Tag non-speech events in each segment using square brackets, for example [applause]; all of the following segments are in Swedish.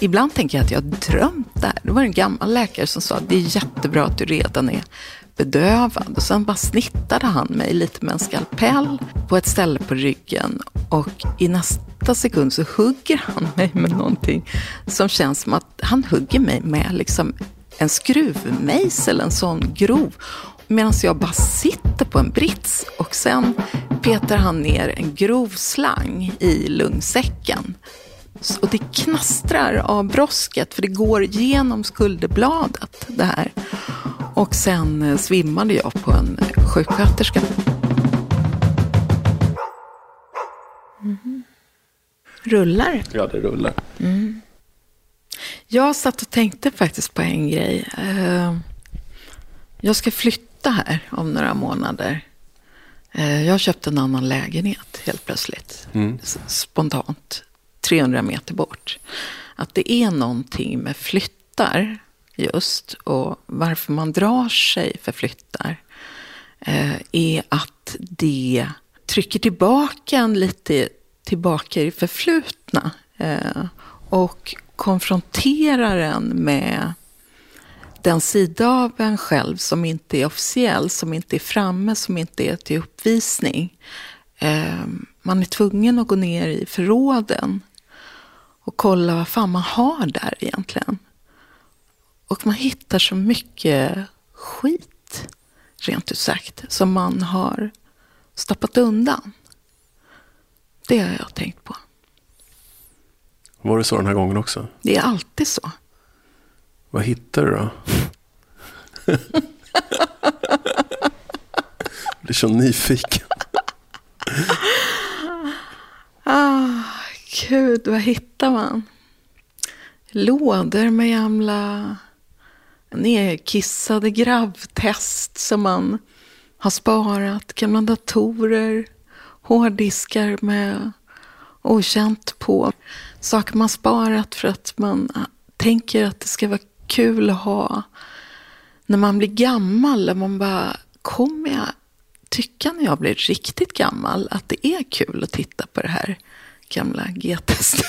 ibland tänker jag att jag har drömt det här. Det var en gammal läkare som sa att det är jättebra att du redan är bedövad. Och sen bara snittade han mig lite med en skalpell på ett ställe på ryggen. Och i nästa sekund så hugger han mig med någonting som känns som att han hugger mig med liksom en skruvmejsel, en sån grov. Medan jag bara sitter på en brits och sen petar han ner en grov slang i lungsäcken. Och det knastrar av brosket för det går genom skulderbladet det här. Och sen eh, svimmade jag på en sjuksköterska. Mm. Rullar? Ja, det rullar. Mm. Jag satt och tänkte faktiskt på en grej. Eh, jag ska flytta här om några månader. Eh, jag köpte en annan lägenhet helt plötsligt. Mm. Spontant. 300 meter bort. Att det är någonting med flyttar just och varför man drar sig för flyttar eh, är att det trycker tillbaka en lite tillbaka i förflutna eh, och konfronterar en med den sida av en själv som inte är officiell, som inte är framme, som inte är till uppvisning. Eh, man är tvungen att gå ner i förråden och kolla vad fan man har där egentligen. Och man hittar så mycket skit, rent ut sagt, som man har stoppat undan. Det har jag tänkt på. Var det så den här gången också? Det är alltid så. Vad hittar du då? [laughs] Jag blir så nyfiken. ah, gud, vad hittar man? Lådor med gamla nedkissade gravtest som man har sparat, gamla datorer, hårddiskar med okänt på. Saker man sparat för att man tänker att det ska vara kul att ha när man blir gammal. Man bara, kommer jag tycka när jag blir riktigt gammal att det är kul att titta på det här gamla G-testen?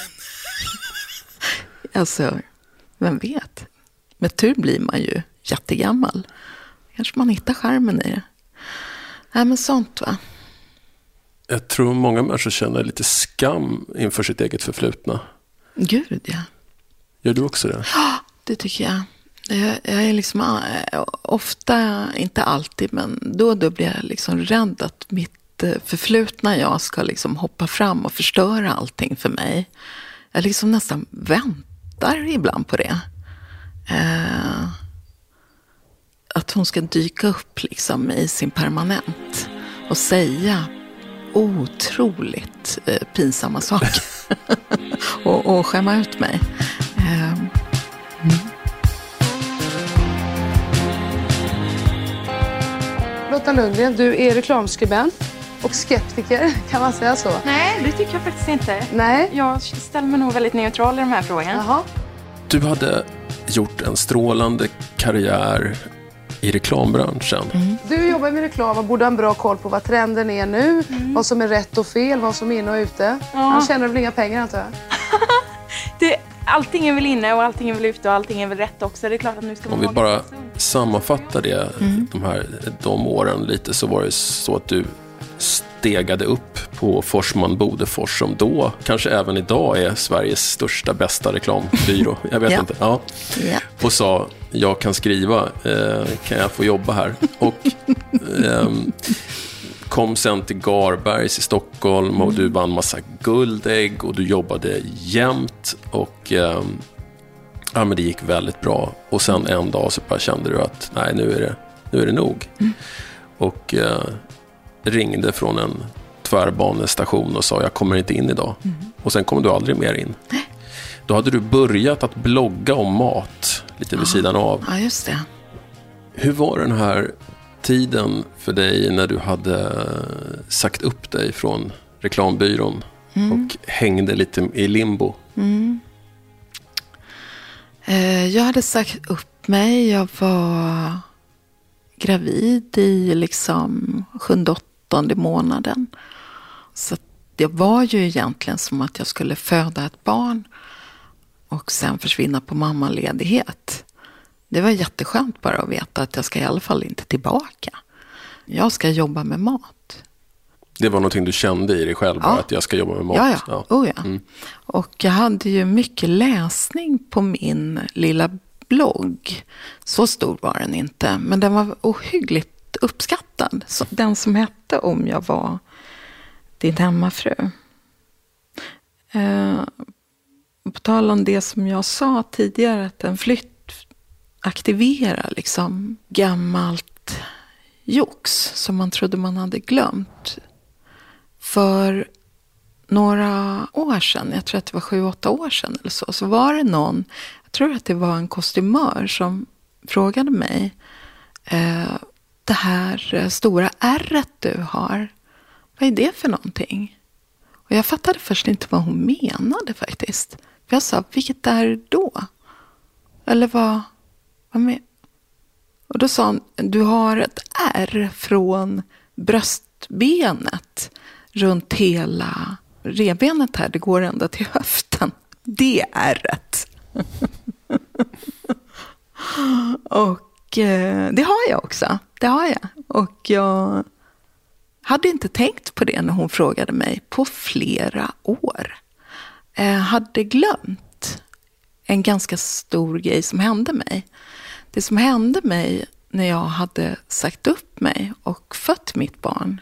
alltså, vem vet? Med tur blir man ju jättegammal. Kanske man hittar skärmen i det. Nej, men sånt va. Jag tror många människor känner lite skam inför sitt eget förflutna. Gud, ja. Gör du också det? Ja, det tycker jag. Jag, jag är liksom eh, ofta, inte alltid, men då och då blir jag liksom rädd att mitt Eh, förflutna jag ska liksom hoppa fram och förstöra allting för mig. Jag liksom nästan väntar ibland på det. Eh, att hon ska dyka upp liksom i sin permanent och säga otroligt eh, pinsamma saker. [laughs] och, och skämma ut mig. Eh, mm. Lotta Lundgren, du är reklamskribent och skeptiker, [laughs] kan man säga så? Nej, det tycker jag faktiskt inte. Nej. Jag ställer mig nog väldigt neutral i de här frågorna. Jaha. Du hade gjort en strålande karriär i reklambranschen. Mm. Du jobbar med reklam och borde ha en bra koll på vad trenden är nu, mm. vad som är rätt och fel, vad som är inne och ute. Ja. Han tjänar väl inga pengar antar jag? [laughs] det, allting är väl inne och allting är väl ute och allting är väl rätt också. Det är klart att nu ska Om vi bara sammanfattar det, mm. de, här, de åren lite, så var det så att du stegade upp på Forsman Bodefors som då, kanske även idag, är Sveriges största, bästa reklambyrå. [laughs] Jag vet ja. inte. Ja. ja. Och sa, jag kan skriva, eh, kan jag få jobba här? Och eh, kom sen till Garbergs i Stockholm och du vann massa guldägg och du jobbade jämt. Och eh, ja, men det gick väldigt bra. Och sen en dag så bara kände du att nej, nu är det, nu är det nog. Mm. Och eh, ringde från en tvärbanestation och sa jag kommer inte in idag. Mm. Och sen kom du aldrig mer in. Då hade du börjat att blogga om mat lite vid ja. sidan av. Ja, just det. Hur var den här tiden för dig när du hade sagt upp dig från reklambyrån mm. och hängde lite i limbo? Mm. Eh, jag hade sagt upp mig. Jag var gravid i liksom sjunde, åttonde månaden. Så det var ju egentligen som att jag skulle föda ett barn. och sen försvinna på mammaledighet. Det var jätteskönt bara att veta att jag ska i alla fall inte tillbaka. Jag ska jobba med mat. Det var någonting du kände i dig själv, Ja. att jag ska jobba med mat? Ja, ja. Oh, ja. Mm. Och jag hade ju mycket läsning på min lilla blogg. Så stor var den inte, men den var ohyggligt uppskattad. Den som hette Om jag var din hemmafru. Eh, på tal om det som jag sa tidigare, att en flytt aktiverar liksom gammalt jox som man trodde man hade glömt. För några år sedan, jag tror att det var sju, åtta år sedan eller så, så var det någon, jag tror att det var en kostymör som frågade mig, eh, det här eh, stora ärret du har, vad är det för någonting? Och jag fattade först inte vad hon menade faktiskt. För jag sa, vilket är då? Eller vad, vad med? Och då sa hon, du har ett ärr från bröstbenet runt hela revbenet här. Det går ända till höften. Det ärret. [laughs] Och eh, det har jag också. Det har jag. Och jag hade inte tänkt på det när hon frågade mig på flera år. Jag hade glömt en ganska stor grej som hände mig. Det som hände mig när jag hade sagt upp mig och fött mitt barn,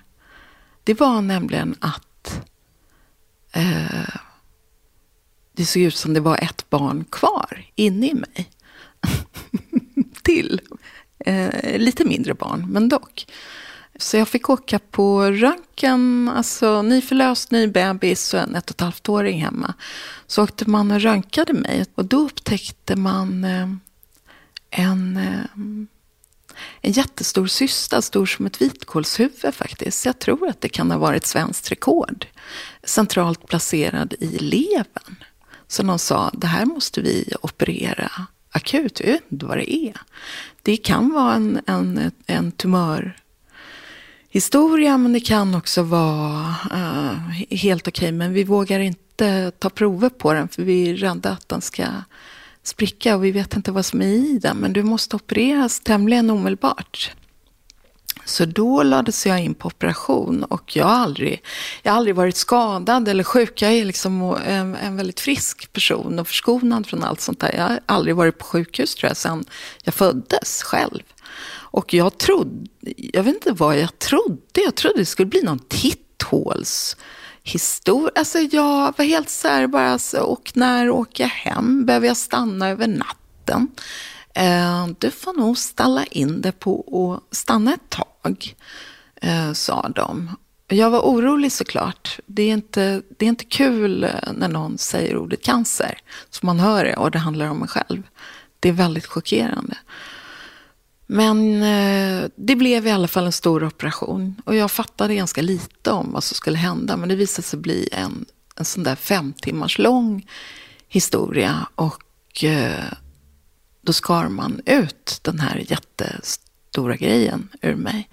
det var nämligen att eh, det såg ut som det var ett barn kvar inne i mig. [laughs] Till. Eh, lite mindre barn, men dock. Så jag fick åka på röntgen, alltså nyförlöst, ny bebis och en ett och ett halvt åring hemma. Så åkte man och röntgade mig och då upptäckte man eh, en, eh, en jättestor cysta, stor som ett vitkålshuvud faktiskt. Jag tror att det kan ha varit svenskt rekord. Centralt placerad i levern. Så de sa, det här måste vi operera akut. Jag vet inte vad det är. Det kan vara en, en, en tumörhistoria, men det kan också vara uh, helt okej. Okay, Men vi vågar inte ta prover på den, för vi är rädda att den ska spricka och vi vet inte vad som är i den. Men du måste opereras tämligen omedelbart. Så då lades jag in på operation och jag har aldrig, jag har aldrig varit skadad eller sjuk. Jag är liksom en, en väldigt frisk person och förskonad från allt sånt där. Jag har aldrig varit på sjukhus tror jag sedan jag föddes själv. Och jag trodde, jag vet inte vad jag trodde, jag trodde det skulle bli någon titthålshistoria. Alltså jag var helt så här bara, alltså, och när åker jag hem? Behöver jag stanna över natten? Eh, du får nog ställa in det på att stanna ett tag, eh, sa de. Jag var orolig såklart. Det är, inte, det är inte kul eh, när någon säger ordet cancer, så man hör det och det handlar om en själv. Det är väldigt chockerande. Men eh, det blev i alla fall en stor operation och jag fattade ganska lite om vad som skulle hända. Men det visade sig bli en, en sån där fem timmars lång historia och eh, då skar man ut den här jättestora grejen ur mig.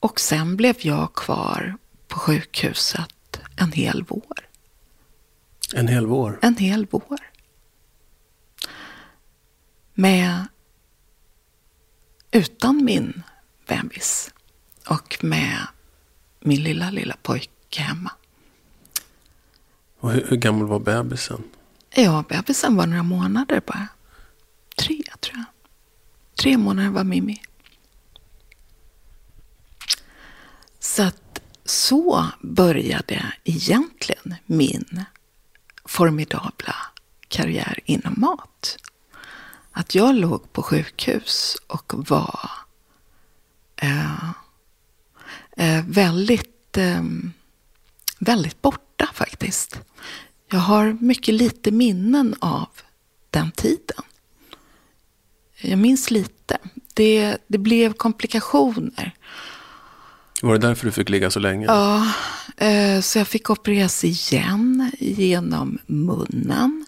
Och sen blev jag kvar på sjukhuset en hel vår. En hel vår? En hel vår. Med utan min bebis och med min lilla, lilla pojke hemma. Och hur, hur gammal var bebisen? Ja, bebisen var några månader bara. Tre, tror jag. Tre månader var Mimmi. Så att så började egentligen min formidabla karriär inom mat. Att jag låg på sjukhus och var eh, eh, väldigt, eh, väldigt borta faktiskt. Jag har mycket lite minnen av den tiden. Jag minns lite. Det, det blev komplikationer. Var det därför du fick ligga så länge? Ja, eh, så jag fick opereras igen genom munnen.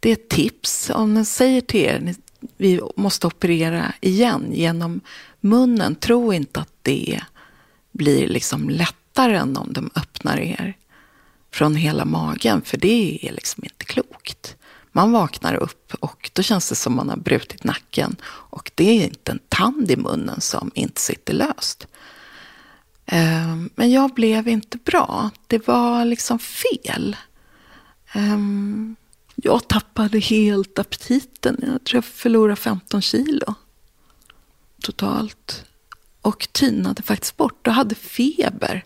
Det är ett tips. Om den säger till er vi måste operera igen genom munnen, tro inte att det blir liksom lättare än om de öppnar er från hela magen, för det är liksom inte klokt. Man vaknar upp och då känns det som man har brutit nacken. Och det är inte en tand i munnen som inte sitter löst. Ehm, men jag blev inte bra. Det var liksom fel. Ehm, jag tappade helt aptiten. Jag tror jag förlorade 15 kilo totalt. Och tynade faktiskt bort och hade feber.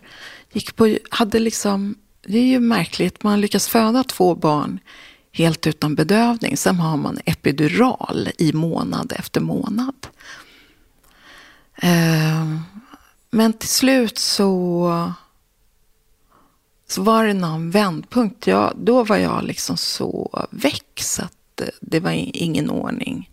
Gick på, hade liksom, det är ju märkligt, man lyckas föda två barn helt utan bedövning. Sen har man epidural i månad efter månad. Ehm, men till slut så, så var det någon vändpunkt. Jag, då var jag liksom så väck så att eh, det var ingen ordning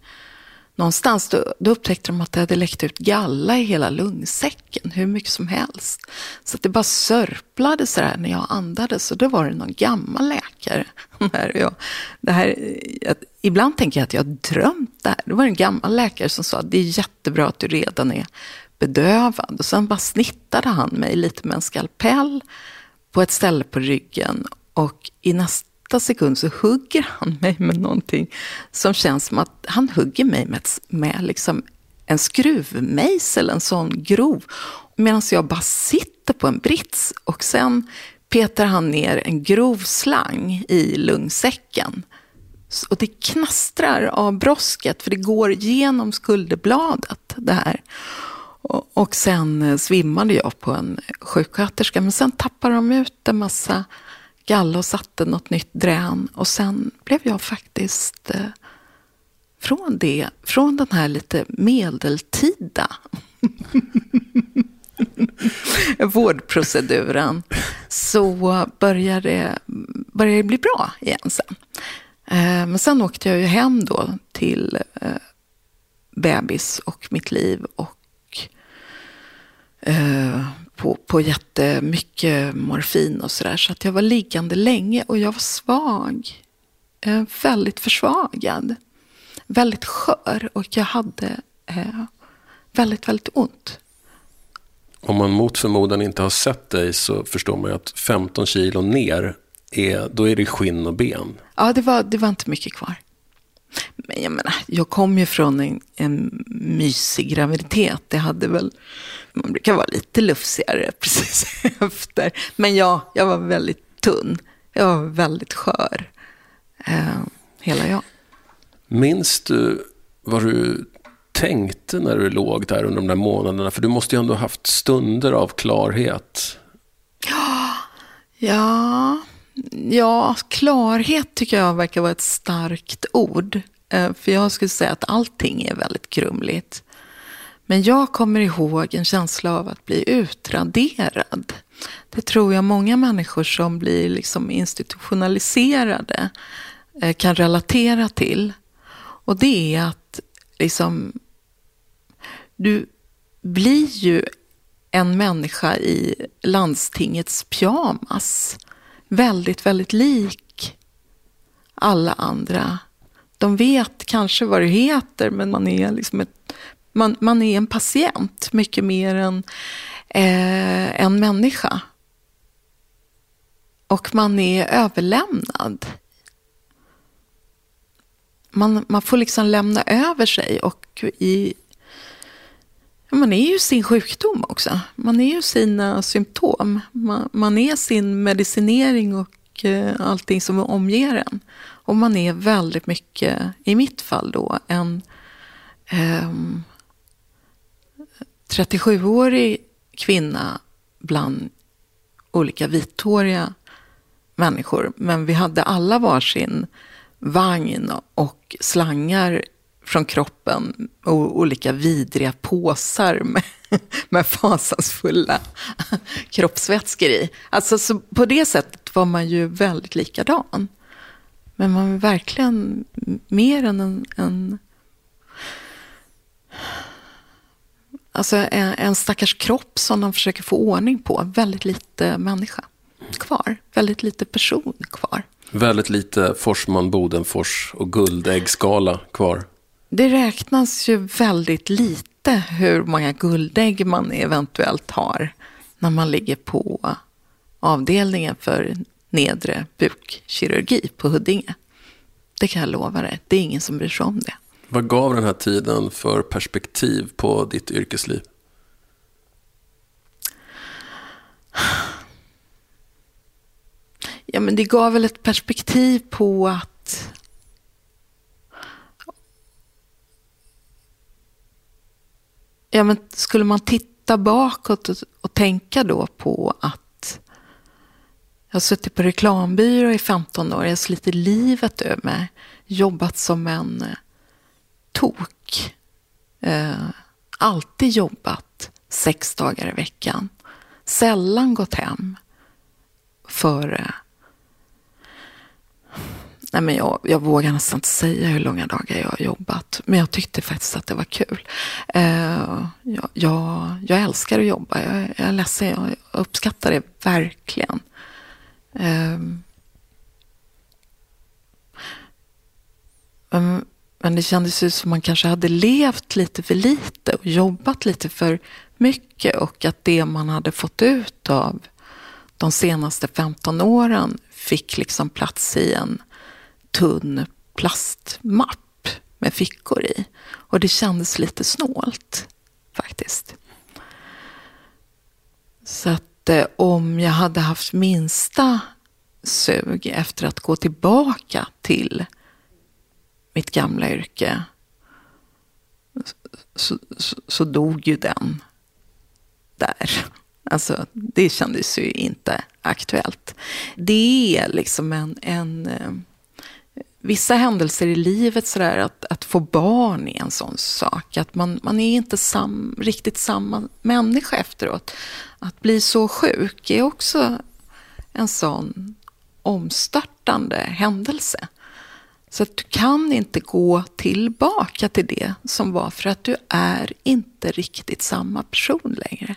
någonstans, då, då upptäckte de att det hade läckt ut galla i hela lungsäcken, hur mycket som helst. Så att det bara sörplade så där när jag andades och då var det någon gammal läkare. [laughs] Där jag, det här, jag, ibland tänker jag att jag drömt det här. Det var en gammal läkare som sa att det är jättebra att du redan är bedövad. Och sen bara snittade han mig lite med en skalpell på ett ställe på ryggen och i nästa nästa sekund så hugger han mig med någonting som känns som att han hugger mig med, med liksom en skruvmejsel, en sån grov. Medan jag bara sitter på en brits och sen petar han ner en grov slang i lungsäcken. Och det knastrar av brosket för det går genom skulderbladet det här. Och sen svimmade jag på en sjuksköterska men sen tappar de ut en massa galla och satte något nytt drän. Och sen blev jag faktiskt eh, från det, från den här lite medeltida [laughs] vårdproceduren så började det, började det bli bra igen sen. Eh, men sen åkte jag ju hem då till eh, bebis och mitt liv och eh, på, på jättemycket morfin och sådär. Så att jag var liggande länge och jag var svag. Eh, väldigt försvagad. Väldigt skör och jag hade eh, väldigt, väldigt ont. Om man mot förmodan inte har sett dig så förstår man ju att 15 kilo ner, är, då är det skinn och ben. Ja, det var, det var inte mycket kvar. Men jag menar, jag kom ju från en, en mysig graviditet. Det hade väl, man brukar vara lite lufsigare [laughs] precis efter. Men ja, jag var väldigt tunn. Jag var väldigt skör. Eh, hela jag. Minns du vad du tänkte när du låg där under de där månaderna? För du måste ju ändå ha haft stunder av klarhet. [gasps] Ja, Ja, klarhet tycker jag verkar vara ett starkt ord. Eh, för jag skulle säga att allting är väldigt grumligt. Men jag kommer ihåg en känsla av att bli utraderad. Det tror jag många människor som blir liksom institutionaliserade eh, kan relatera till. Och det är att liksom, du blir ju en människa i landstingets pyjamas väldigt, väldigt lik alla andra. De vet kanske vad du heter, men man är, liksom ett, man, man är en patient mycket mer än eh, en människa. Och man är överlämnad. Man, man får liksom lämna över sig och i man är ju sin sjukdom också. Man är ju sina symptom. Man, man är sin medicinering och eh, allting som omger en. Och man är väldigt mycket, i mitt fall då, en eh, 37-årig kvinna bland olika vithåriga människor. Men vi hade alla varsin vagn och slangar från kroppen och olika vidriga påsar med, [laughs] med fasansfulla [laughs] kroppsvätskor i. Alltså, så på det sättet var man ju väldigt likadan. Men man var verkligen mer än en, en Alltså en, en stackars kropp som de försöker få ordning på. Väldigt lite människa kvar. Väldigt lite person kvar. Väldigt lite Forsman, Bodenfors och guldäggskala kvar. Det räknas ju väldigt lite hur många guldägg man eventuellt har när man ligger på avdelningen för nedre bukkirurgi på Huddinge. Det kan jag lova dig. Det är ingen som bryr sig om det. Vad gav den här tiden för perspektiv på ditt yrkesliv? Ja, men det gav väl ett perspektiv på att Ja, men skulle man titta bakåt och, och tänka då på att jag har suttit på reklambyrå i 15 år, jag har slitit livet ur mig, jobbat som en eh, tok. Eh, alltid jobbat sex dagar i veckan. Sällan gått hem före eh, Nej, men jag, jag vågar nästan inte säga hur långa dagar jag har jobbat. Men jag tyckte faktiskt att det var kul. Eh, jag, jag, jag, älskar att jobba. Jag, jag är ledsen, jag uppskattar det verkligen. Uh, men, men det kändes ju som man kanske hade levt lite för lite och jobbat lite för mycket och att det man hade fått ut av de senaste 15 åren fick liksom plats i en tunn plastmapp med fickor i. Och det kändes lite snålt faktiskt. Så att att om jag hade haft minsta sug efter att gå tillbaka till mitt gamla yrke så, så, så dog ju den där. Alltså, det kändes ju inte aktuellt. Det är liksom en, en eh, vissa händelser i livet, sådär, att, att få barn är en sån sak. Att man, man är inte sam, riktigt samma människa efteråt. Att bli så sjuk är också en sån omstörtande händelse. Så att du kan inte gå tillbaka till det som var för att du är inte riktigt samma person längre.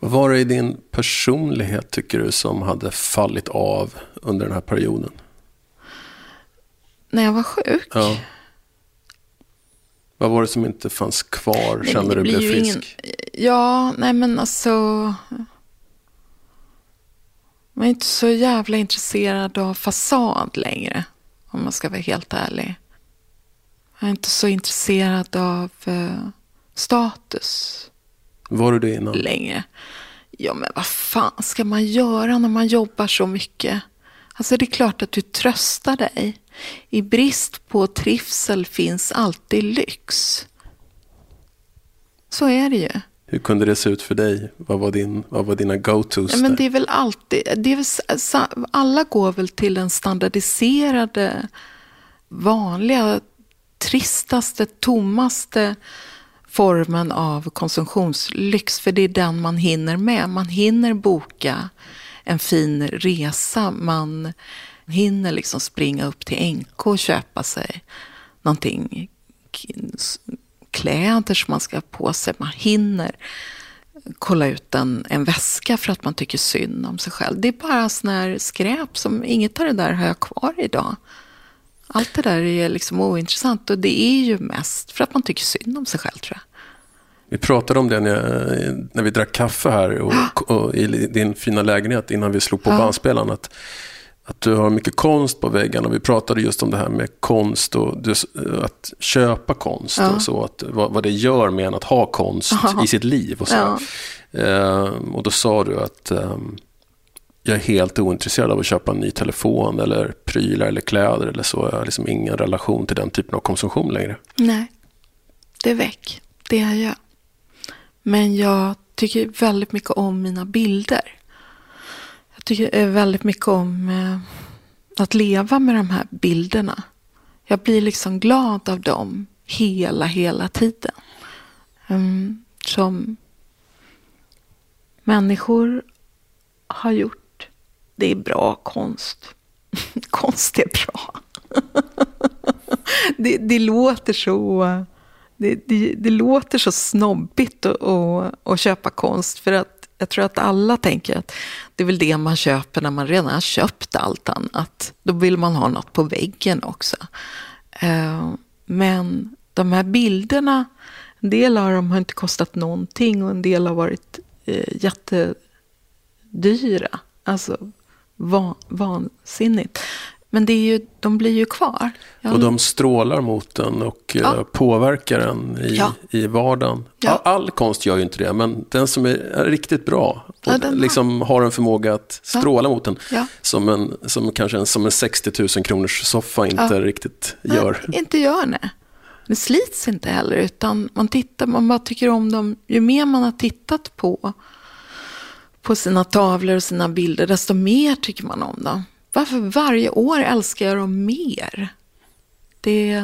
Vad var det i din personlighet tycker du som hade fallit av under den här perioden? När jag var sjuk. Ja. Vad var det som inte fanns kvar nej, sen när du blev frisk? Ingen... Ja, nej men alltså. Man är inte så jävla intresserad av fasad längre. Om man ska vara helt ärlig. Jag är inte så intresserad av uh, status. Var du det innan? Längre. Ja, men vad fan ska man göra när man jobbar så mycket? Alltså det är klart att du tröstar dig. I brist på trivsel finns alltid lyx. Så är det ju. Hur kunde det se ut för dig? Vad var, din, vad var dina go-tos? Ja, men det är väl alltid, det är väl, alla går väl till den standardiserade, vanliga, tristaste, tommaste formen av konsumtionslyx. För det är den man hinner med. Man hinner boka en fin resa. Man hinner liksom springa upp till NK och köpa sig någonting, kläder som man ska ha på sig. Man hinner kolla ut en, en väska för att man tycker synd om sig själv. Det är bara sån här skräp som, inget av det där har jag kvar idag. Allt det där är liksom ointressant och det är ju mest för att man tycker synd om sig själv tror jag. Vi pratade om det när, när vi drack kaffe här och, och, i din fina lägenhet innan vi slog på ja. bandspelaren. Att, att du har mycket konst på väggarna. Vi pratade just om det här med konst och du, att köpa konst. Ja. Och så, att, vad, vad, det gör med en att ha konst Aha. i sitt liv. Och, så. Ja. Eh, och då sa du att eh, jag är helt ointresserad av att köpa en ny telefon eller prylar eller kläder eller så. Jag har liksom ingen relation till den typen av konsumtion längre. Nej, det är väck. Det är jag. Men jag tycker väldigt mycket om mina bilder. Tycker väldigt mycket om eh, att leva med de här bilderna. Jag blir liksom glad av dem hela, hela tiden. Ehm, som människor har gjort. Det är bra konst. [laughs] konst är bra. [laughs] det, det låter så det, det, det låter så snobbigt att, att, att köpa konst för att jag tror att alla tänker att det är väl det man köper när man redan har köpt allt annat. Då vill man ha något på väggen också. Eh, men de här bilderna, en del av dem har inte kostat någonting och en del har varit eh, jättedyra. Alltså van, vansinnigt. Men det är ju, de blir ju kvar. Ja. Och de strålar mot den och eh, ja. påverkar den i, ja. i vardagen. All, all, konst gör ju inte det, men den som är, är riktigt bra och ja, liksom har en förmåga att stråla mot den. Som, en, som kanske en, som en 60 000 kronors soffa inte riktigt gör. Nej, inte gör, nej. Det slits inte heller, utan man tittar, man bara tycker om dem. Ju mer man har tittat på, på sina tavlor och sina bilder, desto mer tycker man om dem. Varför varje år älskar jag dem mer? Det,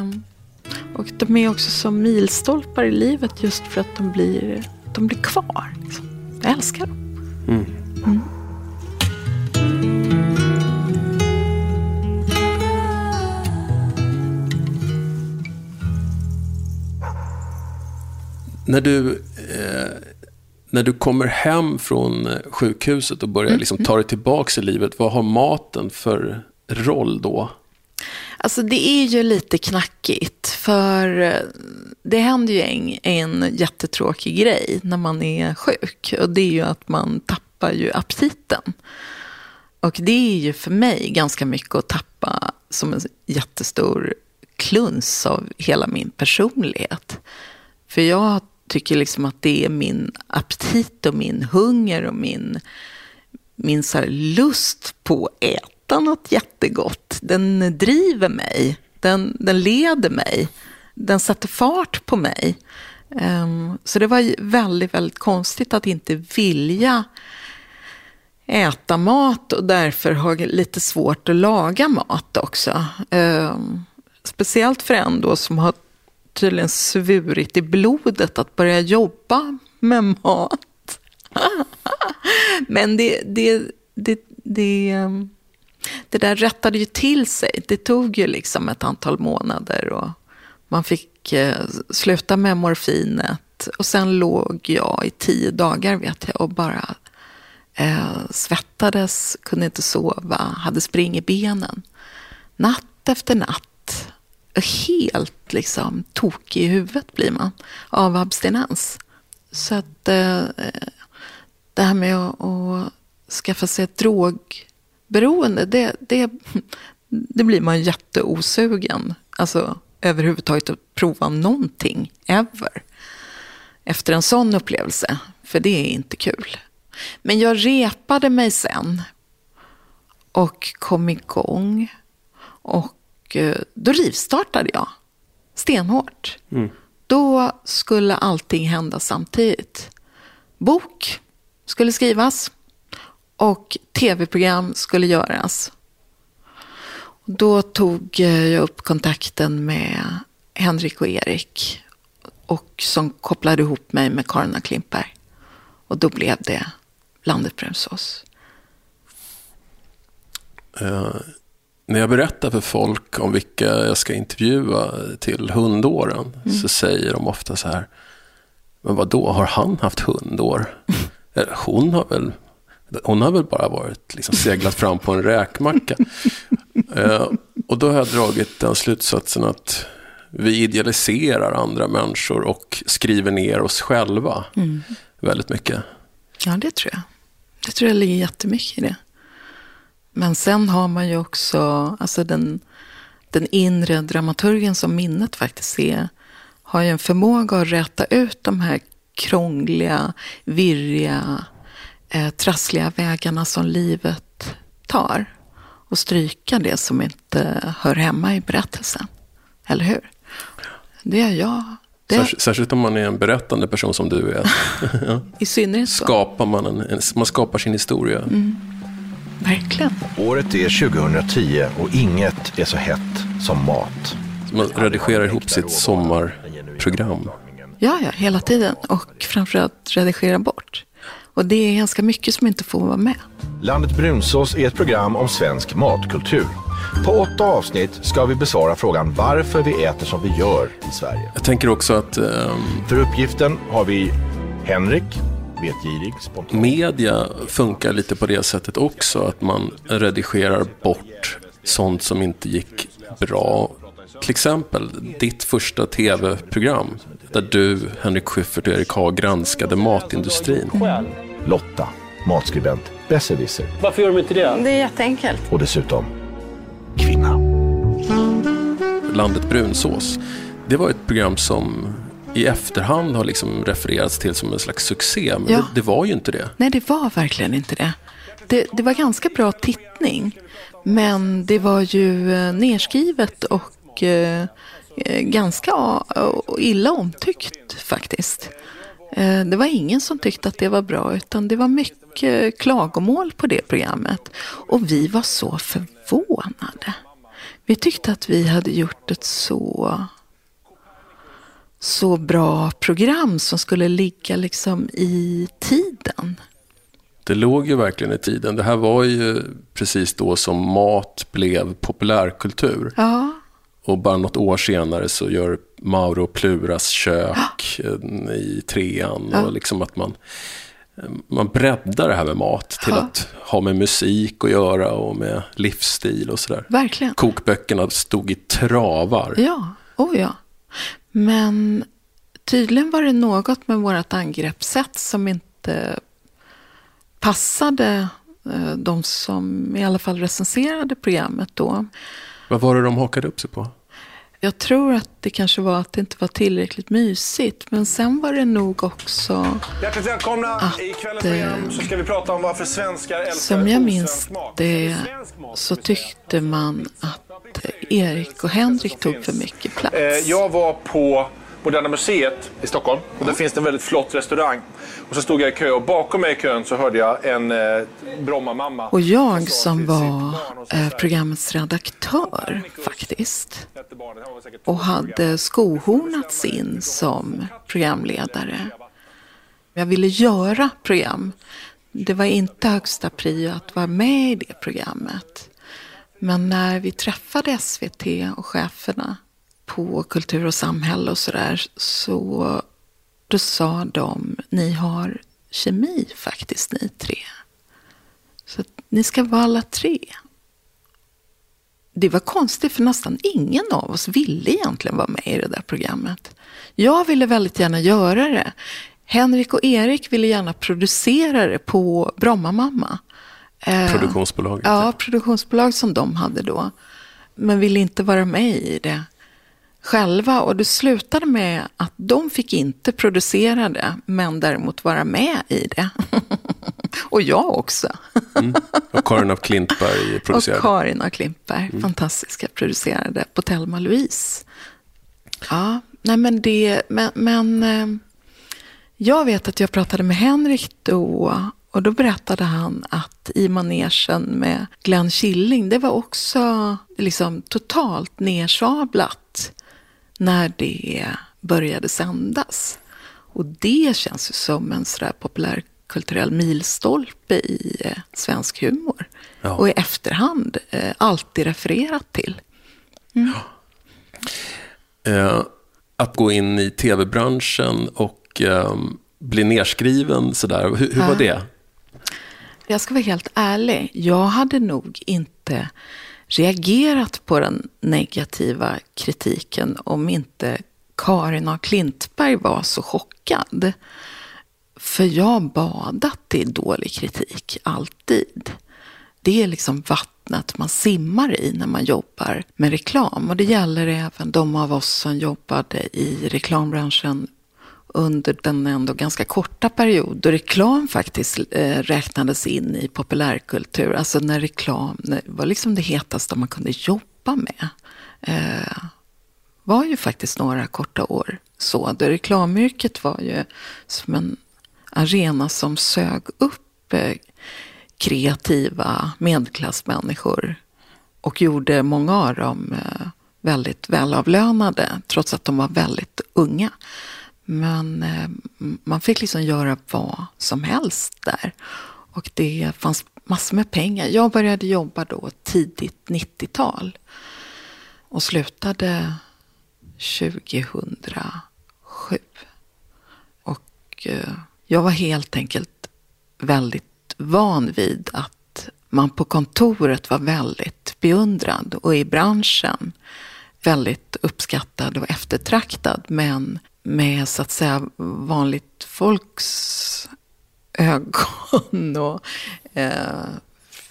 och de är också som milstolpar i livet just för att de blir, de blir kvar. Liksom. Jag älskar dem. Mm. Mm. När du, eh, när du kommer hem från eh, sjukhuset och börjar mm. liksom ta dig tillbaka i livet, vad har maten för roll då? Alltså det är ju lite knackigt, för eh, det händer ju en, en jättetråkig grej när man är sjuk. Och det är ju att man tappar ju aptiten. Och det är ju för mig ganska mycket att tappa som en jättestor kluns av hela min personlighet. För jag tycker liksom att det är min aptit och min hunger och min, min så lust på att äta något jättegott. Den driver mig, den, den leder mig, den sätter fart på mig. Um, så det var väldigt, väldigt konstigt att inte vilja äta mat och därför ha lite svårt att laga mat också. Um, speciellt för en då som har tydligen svurit i blodet att börja jobba med mat. [laughs] Men det, det, det, det, ehm, det där rättade ju till sig. Det tog ju liksom ett antal månader och man fick eh, sluta med morfinet. Och sen låg jag i tio dagar vet jag och bara eh, svettades, kunde inte sova, hade spring i benen. Natt efter natt helt liksom tokig i huvudet blir man av abstinens. Så att eh, det här med att, att skaffa sig ett drogberoende, det, det, det blir man jätteosugen. Alltså överhuvudtaget att prova någonting, ever. Efter en sån upplevelse, för det är inte kul. Men jag repade mig sen och kom igång. Och Eh, då rivstartade jag stenhårt. Mm. Då skulle allting hända samtidigt. Bok skulle skrivas och tv-program skulle göras. Då tog jag upp kontakten med Henrik och Erik och som kopplade ihop mig med Karin Klimper. Och då blev det Landet Brunnsås. Uh, när jag berättar för folk om vilka jag ska intervjua till hundåren mm. så säger de ofta så här. Men vad då har han haft hundår? [laughs] Hon har väl, hon har väl bara varit liksom seglat fram på en räkmacka. uh, [laughs] och då har jag dragit den slutsatsen att vi idealiserar andra människor och skriver ner oss själva mm. väldigt mycket. Ja, det tror jag. Det tror jag ligger jättemycket i det. Men sen har man ju också alltså den, den inre dramaturgen som minnet faktiskt är. Har ju en förmåga att räta ut de här krångliga, virriga, eh, trassliga vägarna som livet tar. Och stryka det som inte hör hemma i berättelsen. Eller hur? Det är jag. Det... Särskilt, särskilt om man är en berättande person som du är. [laughs] I synnerhet så. Skapar man, en, man skapar sin historia. Mm. Verkligen. Året är 2010 och inget är så hett som mat. Man redigerar ihop sitt sommarprogram. Ja, ja, hela tiden. Och framförallt redigera bort. Och det är ganska mycket som inte får vara med. Landet Brunsås är ett program om svensk matkultur. På åtta avsnitt ska vi besvara frågan varför vi äter som vi gör i Sverige. Jag tänker också att... Um... För uppgiften har vi Henrik, vetgirig, spontan. Media funkar lite på det sättet också, att man redigerar bort sånt som inte gick bra. Till exempel ditt första tv-program där du, Henrik Schyffert och Erik Haag granskade matindustrin. Lotta, matskribent, besserwisser. Varför gör de inte det? Det är jätteenkelt. Och dessutom kvinna. Landet Brunsås, det var ett program som i efterhand har liksom refererats till som en slags succé. Men Ja. det, det var ju inte det. Nej, det var verkligen inte det. Det, det var ganska bra tittning. Men det var ju eh, nerskrivet och eh, eh, ganska eh, illa omtyckt faktiskt. Det var ingen som tyckte att det var bra utan det var mycket klagomål på det programmet. Och vi var så förvånade. Vi tyckte att vi hade gjort ett så så bra program som skulle ligga liksom i tiden. Det låg ju verkligen i tiden. Det här var ju precis då som mat blev populärkultur. Ja, Och bara något år senare så gör Mauro Pluras kök eh, i trean. Ja. Och liksom att man, man breddar det här med mat till Ja. att ha med musik att göra och med livsstil och sådär. verkligen. Kokböckerna stod i travar. Ja, oh ja. Men tydligen var det något med vårt angreppssätt som inte passade eh, de som i alla fall recenserade programmet då. Vad var det de hakade upp sig på? Jag tror att det kanske var att det inte var tillräckligt mysigt. Men sen var det nog också, Hjärtligt välkomna. Att, I kvällens program så ska vi prata om varför svenskar älskar som jag minns det, så tyckte man att Erik och Henrik tog för mycket plats. Eh, Jag var på Moderna Museet i Stockholm och där finns det en väldigt flott restaurang. Och så stod jag i kö och bakom mig i kön så hörde jag en eh, Bromma-mamma. Och jag som var eh, programmets redaktör faktiskt. Och hade skohornats in som programledare. Jag ville göra program. Det var inte högsta prio att vara med i det programmet. Men när vi träffade SVT och cheferna på kultur och samhälle och sådär så då sa de, ni har kemi faktiskt ni tre. Så att ni ska vara alla tre. Det var konstigt för nästan ingen av oss ville egentligen vara med i det där programmet. Jag ville väldigt gärna göra det. Henrik och Erik ville gärna producera det på Bromma mamma. Eh, Produktionsbolaget. Ja, produktionsbolag som de hade då. Men ville inte vara med i det själva. Och det slutade med att de fick inte producera det, men däremot vara med i det. [laughs] och jag också. Och Karin af Klintberg Och producerade. Karin och Klimpberg, fantastiska, producerade på Telma Louise. Ja, nej men det, men, men eh, jag vet att jag pratade med Henrik då och då berättade han att i manegen med Glenn Killing, det var också liksom totalt nersablat när det började sändas. Och det känns ju som en sådär populärkulturell milstolpe i eh, svensk humor. Ja. Och i efterhand eh, alltid refererat till. Eh, att gå in i tv-branschen och eh, bli nerskriven sådär. Hur, hur var Ja. det? Jag ska vara helt ärlig. Jag hade nog inte reagerat på den negativa kritiken om inte Karin A. Klintberg var så chockad. För jag har badat i dålig kritik, alltid. Det är liksom vattnet man simmar i när man jobbar med reklam. Och det gäller även de av oss som jobbade i reklambranschen under den ändå ganska korta period då reklam faktiskt eh, räknades in i populärkultur. Alltså när reklam var liksom det hetaste man kunde jobba med. Eh, var ju faktiskt några korta år så. Då reklamyrket var ju som en arena som sög upp eh, kreativa medelklassmänniskor och gjorde många av dem eh, väldigt välavlönade trots att de var väldigt unga. Men eh, man fick liksom göra vad som helst där. Och det fanns massor med pengar. Jag började jobba då tidigt 90-tal och slutade 2007. Och eh, jag var helt enkelt väldigt van vid att man på kontoret var väldigt beundrad och i branschen väldigt uppskattad och eftertraktad. Men med så att säga vanligt folks ögon [laughs] och eh,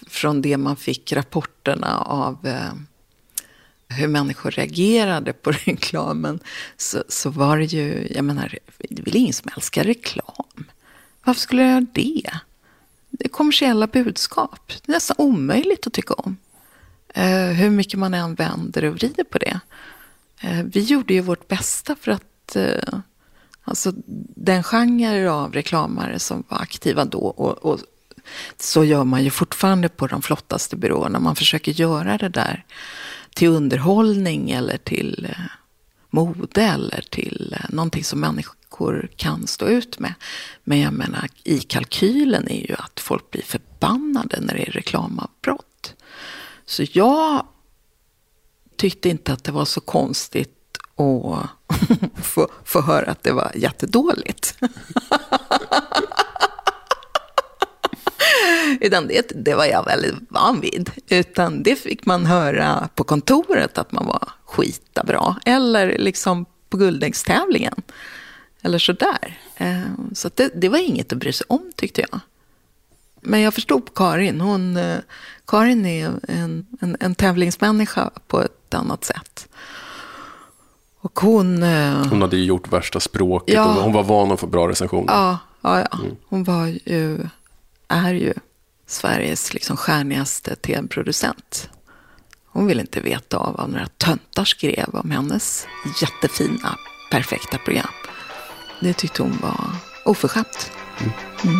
från det man fick rapporterna av eh, hur människor reagerade på [laughs] reklamen så, så var det ju, jag menar, det är väl ingen som älskar reklam. Varför skulle jag göra det? Det är kommersiella budskap. Det är nästan omöjligt att tycka om. Eh, hur mycket man än vänder och vrider på det. Eh, vi gjorde ju vårt bästa för att eh, alltså, den genre av reklamare som var aktiva då och, och så gör man ju fortfarande på de flottaste byråerna. Man försöker göra det där till underhållning eller till eh, mode eller till eh, någonting som människor kan stå ut med. Men jag menar, i kalkylen är ju att folk blir förbannade när det är reklamavbrott. Så jag tyckte inte att det var så konstigt och [laughs] få, få höra att det var jättedåligt. [laughs] Utan det, det var jag väldigt van vid. Utan det fick man höra på kontoret att man var skita bra. Eller liksom på guldäggstävlingen. Eller sådär. Eh, så det, det var inget att bry sig om tyckte jag. Men jag förstod på Karin. Hon, eh, Karin är en, en, en tävlingsmänniska på ett annat sätt. Och hon... Eh, hon hade ju gjort värsta språket ja, och hon var van att få bra recensioner. Ja, ja, ja. Mm. hon var ju, är ju Sveriges liksom stjärnigaste tv-producent. Hon ville inte veta av vad några töntar skrev om hennes jättefina, perfekta program. Det tyckte hon var oförskämt. Mm.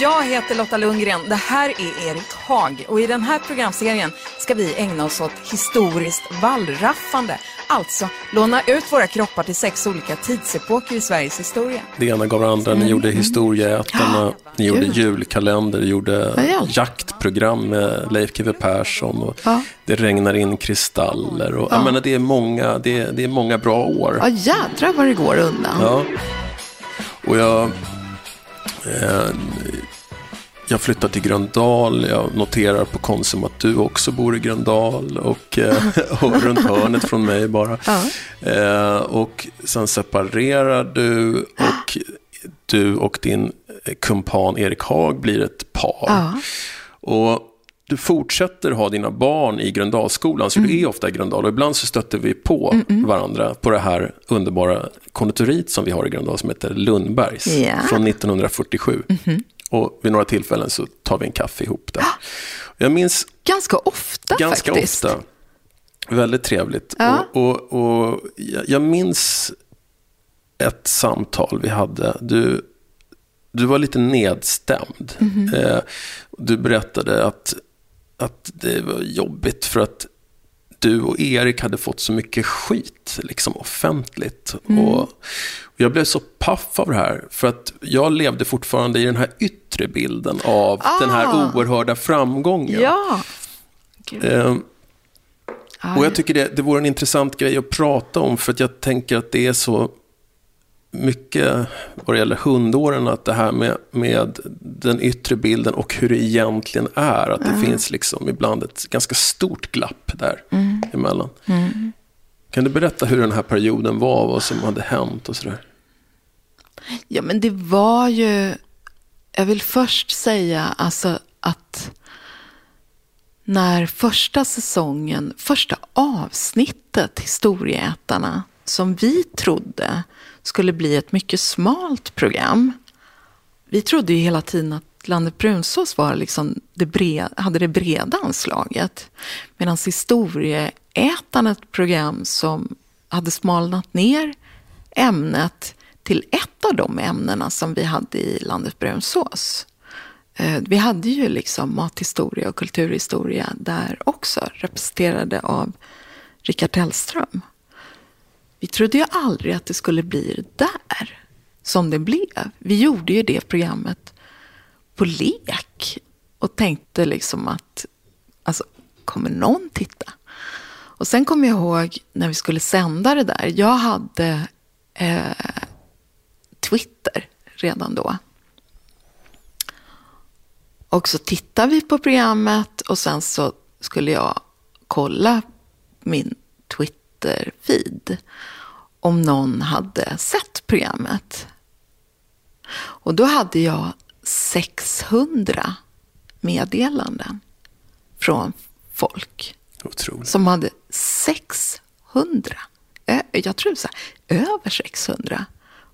Jag heter Lotta Lundgren. Det här är Erik Hag och i den här programserien ska vi ägna oss åt historiskt vallraffande. Alltså låna ut våra kroppar till sex olika tidsepoker i Sveriges historia. Det ena gav det andra. Ni mm. gjorde Historieätarna, ja, ni gjorde julkalender, ni gjorde ja, jaktprogram med Leif GW Persson och ja. Det regnar in kristaller. Och, ja. Jag menar, det, är många, det, är, det är många bra år. Ja, jädrar vad det går undan. Ja. Och jag jag flyttade till Gröndal, jag noterar på Konsum att du också bor i Gröndal och, eh, [laughs] och runt hörnet från mig bara. Ja. Eh, och sen separerar du och du och din kumpan Erik Haag blir ett par. Ja. Och du fortsätter ha dina barn i Gröndalsskolan, så mm. du är ofta i Gröndal. Och ibland så stöter vi på mm -mm. varandra på det här underbara konditoriet som vi har i Gröndal som heter Lundbergs yeah. från 1947. -hmm. Och vid några tillfällen så tar vi en kaffe ihop där. Jag minns... Ganska ofta ganska faktiskt. Ofta. Väldigt trevligt. Ja. Och, och, och jag minns ett samtal vi hade. Du, du var lite nedstämd. Mm -hmm. du berättade att att det var jobbigt för att du och Erik hade fått så mycket skit liksom offentligt. Mm. Och jag blev så paff av det här, för att jag levde fortfarande i den här yttre bilden av ah. den här oerhörda framgången. Ja. Eh, och jag tycker det, det vore en intressant grej att prata om, för att jag tänker att det är så mycket vad det gäller hundåren, att det här med, med den yttre bilden och hur det egentligen är, att det mm. finns liksom ibland ett ganska stort glapp där mm. emellan. Mm. Kan du berätta hur den här perioden var, vad som hade hänt och sådär? Ja, men det var ju, jag vill först säga alltså att när första säsongen, första avsnittet, Historieätarna, som vi trodde skulle bli ett mycket smalt program. Vi trodde ju hela tiden att Landet Brunsås var liksom det bred, hade det breda anslaget. Medan Historieätarna, ett program som hade smalnat ner ämnet till ett av de ämnena som vi hade i Landet Brunsås. Eh, vi hade ju liksom mathistoria och kulturhistoria där också, representerade av Rickard Tellström. Vi trodde ju aldrig att det skulle bli där som det blev. Vi gjorde ju det programmet på lek och tänkte liksom att, alltså, kommer någon titta? Och sen kommer jag ihåg när vi skulle sända det där. Jag hade eh, Twitter redan då. Och så tittade vi på programmet och sen så skulle jag kolla min Twitter-feed om någon hade sett programmet. Och då hade jag 600 meddelanden från folk. Otroligt. som hade 600. Ö- Jag tror så här, över 600.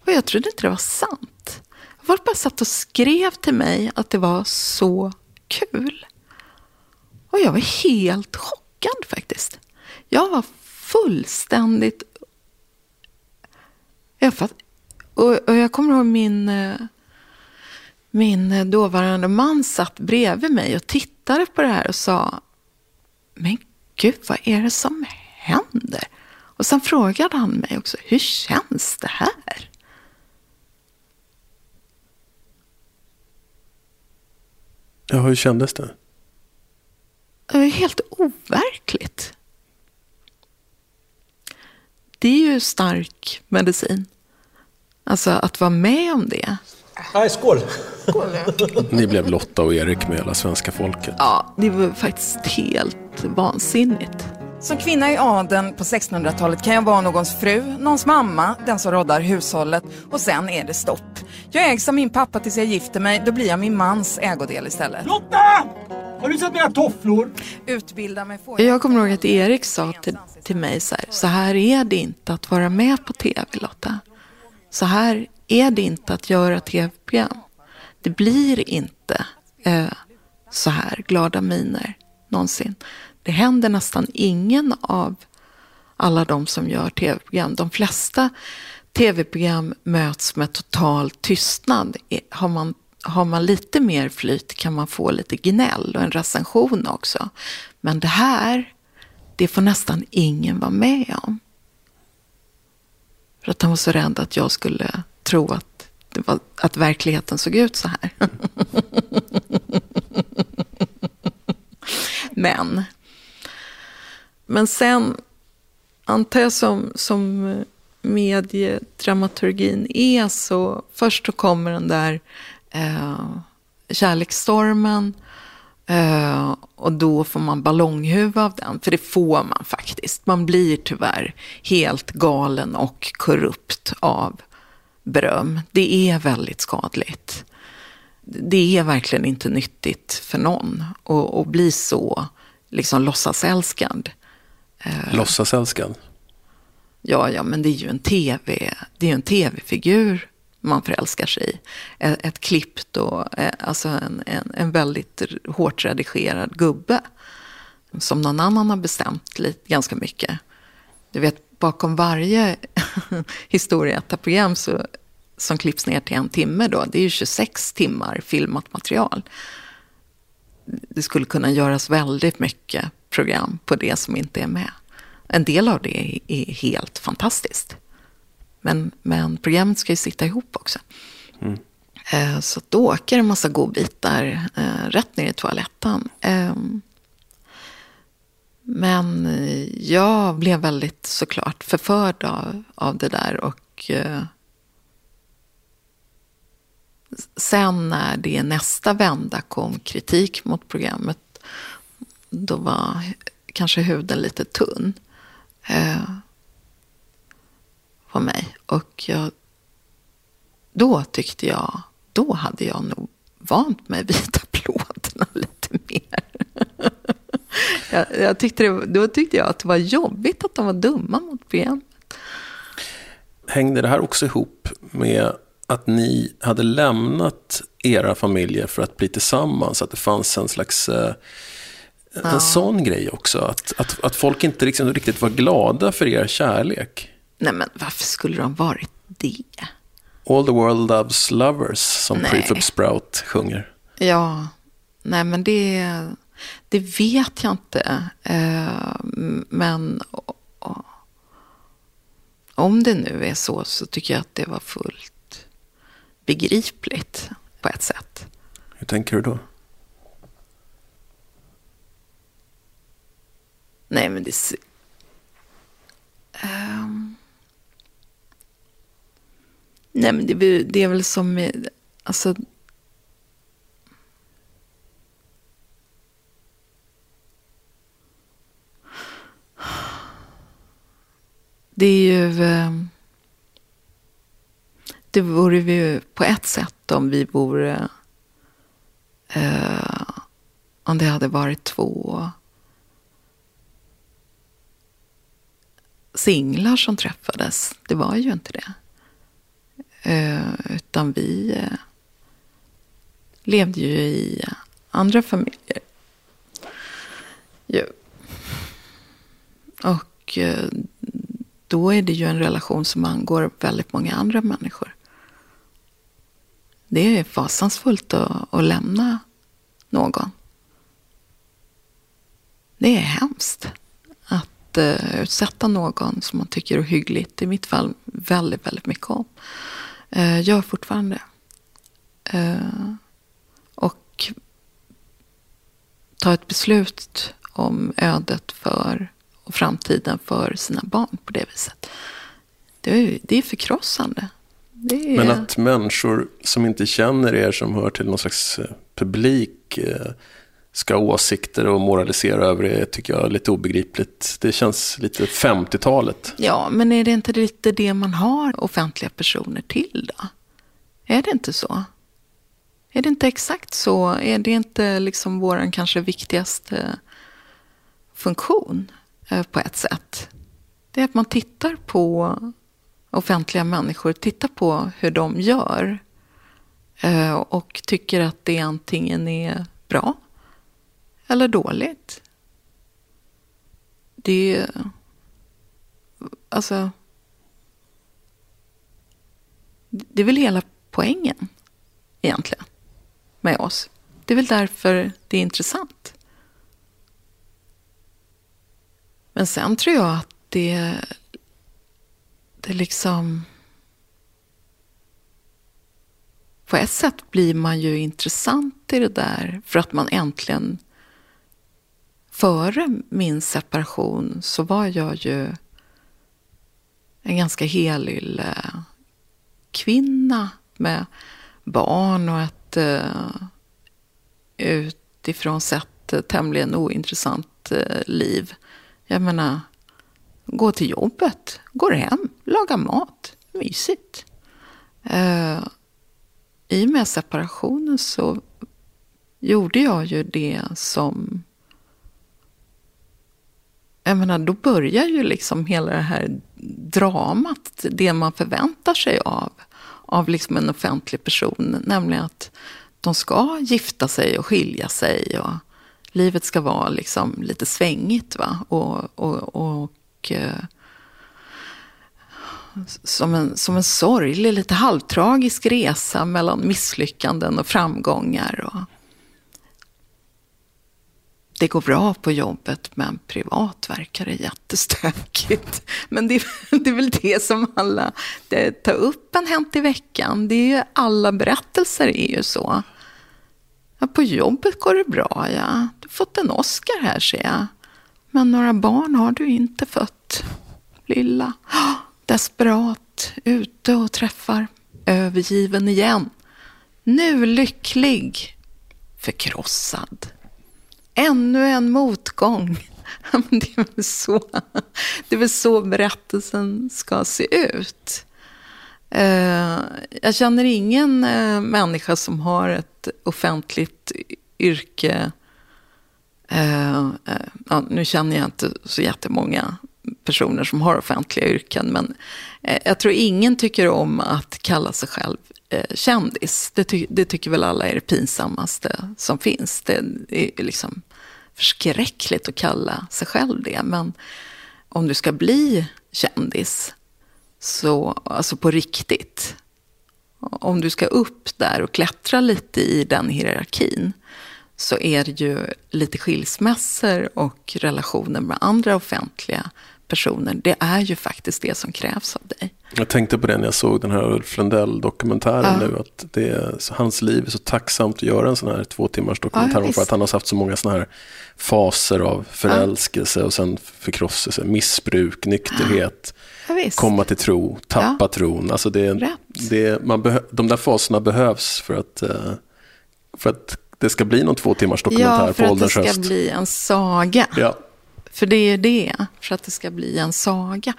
Och jag trodde inte det var sant. Folk bara satt och skrev till mig att det var så kul. Och jag var helt chockad faktiskt. Jag var fullständigt... Jag fatt... och, och jag kommer ihåg min, eh, min eh, dåvarande man satt bredvid mig och tittade på det här och sa Men gud, vad är det som händer? Och sen frågade han mig också, hur känns det här? Ja, hur kändes det? Det var helt overkligt. Det är ju stark medicin. Alltså att vara med om det. Nej, skål! Ni blev Lotta och Erik med hela svenska folket. Ja, det var faktiskt helt vansinnigt. Som kvinna i adeln på 1600-talet kan jag vara någons fru, någons mamma, den som råddar hushållet och sen är det stopp. Jag ägs av min pappa tills jag gifter mig, då blir jag min mans ägodel istället. Lotta! Har du sett mina tofflor? Utbilda mig får Jag kommer ihåg att Erik sa till, till mig så här, så här är det inte att vara med på tv Lotta. Så här är det inte att göra tv-program. Det blir inte eh, så här glada miner någonsin. Det händer nästan ingen av alla de som gör tv-program. De flesta tv-program möts med total tystnad. Har man, har man lite mer flyt kan man få lite gnäll och en recension också. Men det här, det får nästan ingen vara med om. För att han var så rädd att jag skulle tro att, det var, att verkligheten såg ut så här. [laughs] Men, men sen antar jag som, som eh, mediedramaturgin är så först så kommer den där eh, kärleksstormen eh, och då får man ballonghuvud av den, för det får man faktiskt. Man blir tyvärr helt galen och korrupt av beröm. Det är väldigt skadligt. Det är verkligen inte nyttigt för någon att, att bli så liksom låtsasälskad. Låtsasälskad. Ja, ja, men det är ju en tv, det är ju en tv-figur man förälskar sig i. Ett, ett klippt och eh, alltså en, en, en väldigt hårt redigerad gubbe. Som någon annan har bestämt lite, ganska mycket. Du vet, bakom varje [laughs] historieätarprogram så, som klipps ner till en timme då, det är ju 26 timmar filmat material. Det skulle kunna göras väldigt mycket program på det som inte är med. En del av det är, helt fantastiskt. Men, men programmet ska ju sitta ihop också. Eh, Så då åker en massa godbitar eh, rätt ner i toaletten. Eh, Men eh, jag blev väldigt såklart förförd av, av det där. Och sen när det nästa vända kom kritik mot programmet, då var kanske huden lite tunn eh, på mig. Och jag, då tyckte jag, då hade jag nog vant mig vid [laughs] applåderna lite mer. [laughs] jag, jag tyckte det, då tyckte jag att det var jobbigt att de var dumma mot programmet. Hängde det här också ihop med att ni hade lämnat era familjer för att bli tillsammans? Att det fanns en slags eh, eh, en sån grej också? Att, att, att folk inte liksom riktigt var glada för er kärlek? Nej men varför skulle de varit det? All the world loves lovers, som Nej. Prefab Sprout sjunger. Ja, nej men det, det vet jag inte. Eh, men o- o- om det nu är så så tycker jag att det var fullt begripligt på ett sätt. Hur tänker du då? Nej men det... Um... Nej men det, är väl- det är väl som med, alltså... Det är ju... Ehm, det vore ju på ett sätt om vi vore... eh, om det hade varit två singlar som träffades. Det var ju inte det. Eh, utan vi eh, levde ju i andra familjer. Ja. Och eh, då är det ju en relation som angår väldigt många andra människor. Det är fasansfullt att, att lämna någon. Det är hemskt att utsätta någon som man tycker är hyggligt, i mitt fall väldigt, väldigt mycket om. Eh, gör fortfarande. Eh, och ta ett beslut om ödet för och framtiden för sina barn på det viset. Det är, det är förkrossande. Det är... Men att människor som inte känner er, som hör till någon slags eh, publik, eh, ska ha åsikter och moralisera över det tycker jag är lite obegripligt. Det känns lite 50-talet. Ja, men är det inte lite det man har offentliga personer till då? Är det inte så? Är det inte exakt så? Är det inte liksom vår kanske viktigaste eh, funktion eh, på ett sätt? Det är att man tittar på offentliga människor, tittar på hur de gör eh, och tycker att det antingen är bra eller dåligt. Det är... Alltså... Det är väl hela poängen egentligen med oss. Det är väl därför det är intressant. Men sen tror jag att det, det liksom... På ett sätt blir man ju intressant i det där för att man äntligen före min separation så var jag ju en ganska helylle eh, kvinna med barn och ett uh, utifrån sett uh, tämligen ointressant uh, liv. Jag menar, gå till jobbet, går hem, laga mat, mysigt. I och med separationen så gjorde jag ju det som jag menar, då börjar ju liksom hela det här dramat, det man förväntar sig av, av liksom en offentlig person, nämligen att de ska gifta sig och skilja sig och livet ska vara liksom lite svängigt. Va? Och, och, och eh, som, en, som en sorglig, lite halvtragisk resa mellan misslyckanden och framgångar. Och, det går bra på jobbet men privat verkar det jättestökigt. [laughs] Men det är, det är väl det som alla, det, tar upp en Hänt i veckan, det är ju, alla berättelser är ju så. Ja, på jobbet går det bra, ja. Du har fått en Oscar här ser jag. Men några barn har du inte fött. Lilla. Desperat, ute och träffar. Övergiven igen. Nu lycklig. Förkrossad ännu en motgång. [laughs] det, är väl så, det är väl så berättelsen ska se ut. Eh, jag känner ingen eh, människa som har ett offentligt yrke. Eh, nu känner jag inte så jättemånga personer som har offentliga yrken, men jag tror ingen tycker om att kalla sig själv kändis. Det, ty det tycker väl alla är det pinsammaste som finns. Det är liksom förskräckligt att kalla sig själv det. Men om du ska bli kändis, så, alltså på riktigt, om du ska upp där och klättra lite i den hierarkin, så är det ju lite skilsmässor och relationer med andra offentliga personer. Det är ju faktiskt det som krävs av dig. Jag tänkte på det när jag såg den här Ulf Lundell-dokumentären ja. nu. Att det är, hans liv är så tacksamt att göra en sån här två timmars dokumentär ja, för att han har haft så många såna här faser av förälskelse ja. och sen förkrosselse, missbruk, nykterhet, komma till tro, tappa tron. Alltså det, det, man behö, de där faserna behövs för att, eh, för att det ska bli någon två timmars dokumentär på ålderns höst. Ja, för att det ska bli en saga. Ja. För det är det, för att det ska bli en saga.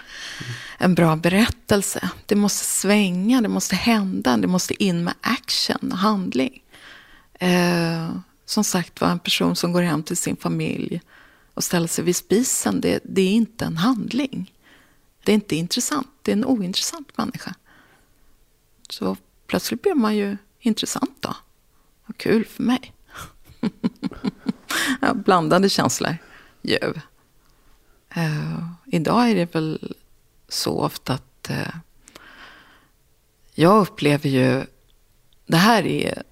En bra berättelse. Det måste svänga, det måste hända, det måste in med action och handling. Eh, som sagt var, en person som går hem till sin familj och ställer sig vid spisen, det, det är inte en handling. Det är inte intressant, det är en ointressant människa. Så plötsligt blir man ju intressant då. Vad kul för mig. [laughs] blandade känslor ju. Uh, idag är det väl så ofta att uh, jag upplever ju, det här är,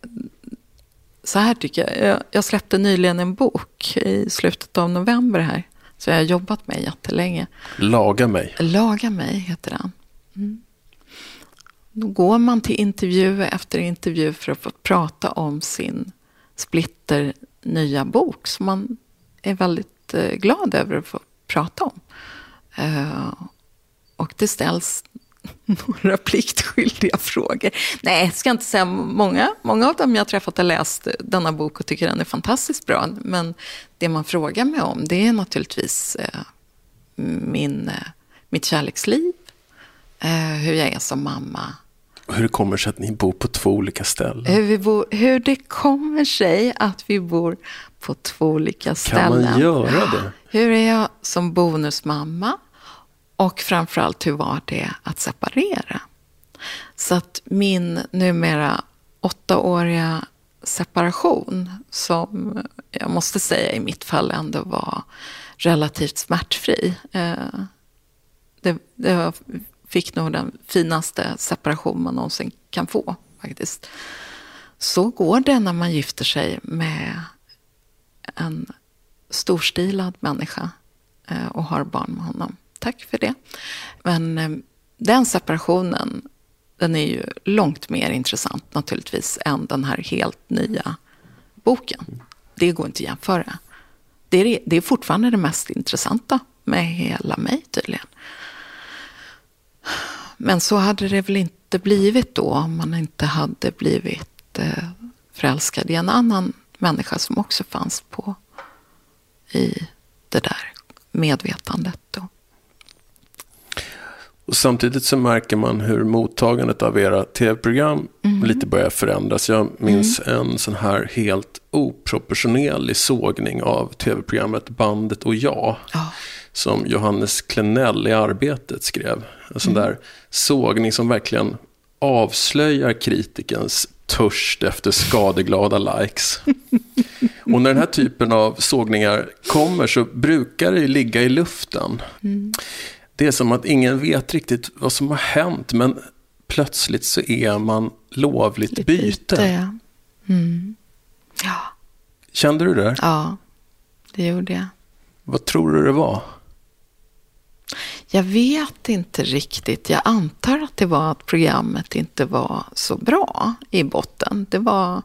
så här tycker jag, jag, jag släppte nyligen en bok i slutet av november här, så jag har jobbat med jättelänge. Laga mig. Laga mig heter den. Mm. Då går man till intervju efter intervju för att få prata om sin splitter nya bok som man är väldigt eh, glad över att få prata om. Uh, och det ställs [laughs] några pliktskyldiga frågor. Nej, jag ska inte säga många. Många av dem jag har träffat har läst denna bok och tycker den är fantastiskt bra. Men det man frågar mig om det är naturligtvis eh, min, eh, mitt kärleksliv, eh, hur jag är som mamma. Hur det kommer sig att ni bor på två olika ställen. Hur, bor, hur det kommer sig att vi bor på två olika ställen. Kan man göra det? Hur är jag som bonusmamma? Och framförallt, hur var det att separera? Så att min numera åttaåriga separation, som jag måste säga i mitt fall ändå var relativt smärtfri. Eh, det, det fick nog den finaste separation man någonsin kan få faktiskt. Så går det när man gifter sig med en storstilad människa eh, och har barn med honom. Tack för det. Men eh, den separationen, den är ju långt mer intressant naturligtvis än den här helt nya boken. Det går inte att jämföra. Det är, det är fortfarande det mest intressanta med hela mig tydligen. Men så hade det väl inte blivit då om man inte hade blivit eh, förälskad i en annan människa som också fanns på i det där medvetandet. Då. Och samtidigt så märker man hur mottagandet av era tv-program mm. lite börjar förändras. Jag minns mm. en sån här helt oproportionerlig sågning av tv-programmet Bandet och jag. Oh. Som Johannes Klenell i Arbetet skrev. En sån mm. där sågning som verkligen avslöjar kritikens törst efter skadeglada likes. [laughs] Och när den här typen av sågningar kommer så brukar det ligga i luften. Mm. Det är som att ingen vet riktigt vad som har hänt, men plötsligt så är man lovligt byte. byte ja. Mm. ja. Kände du det? Ja, det gjorde jag. Vad tror du det var? Jag vet inte riktigt. Jag antar att det var att programmet inte var så bra i botten. Det var...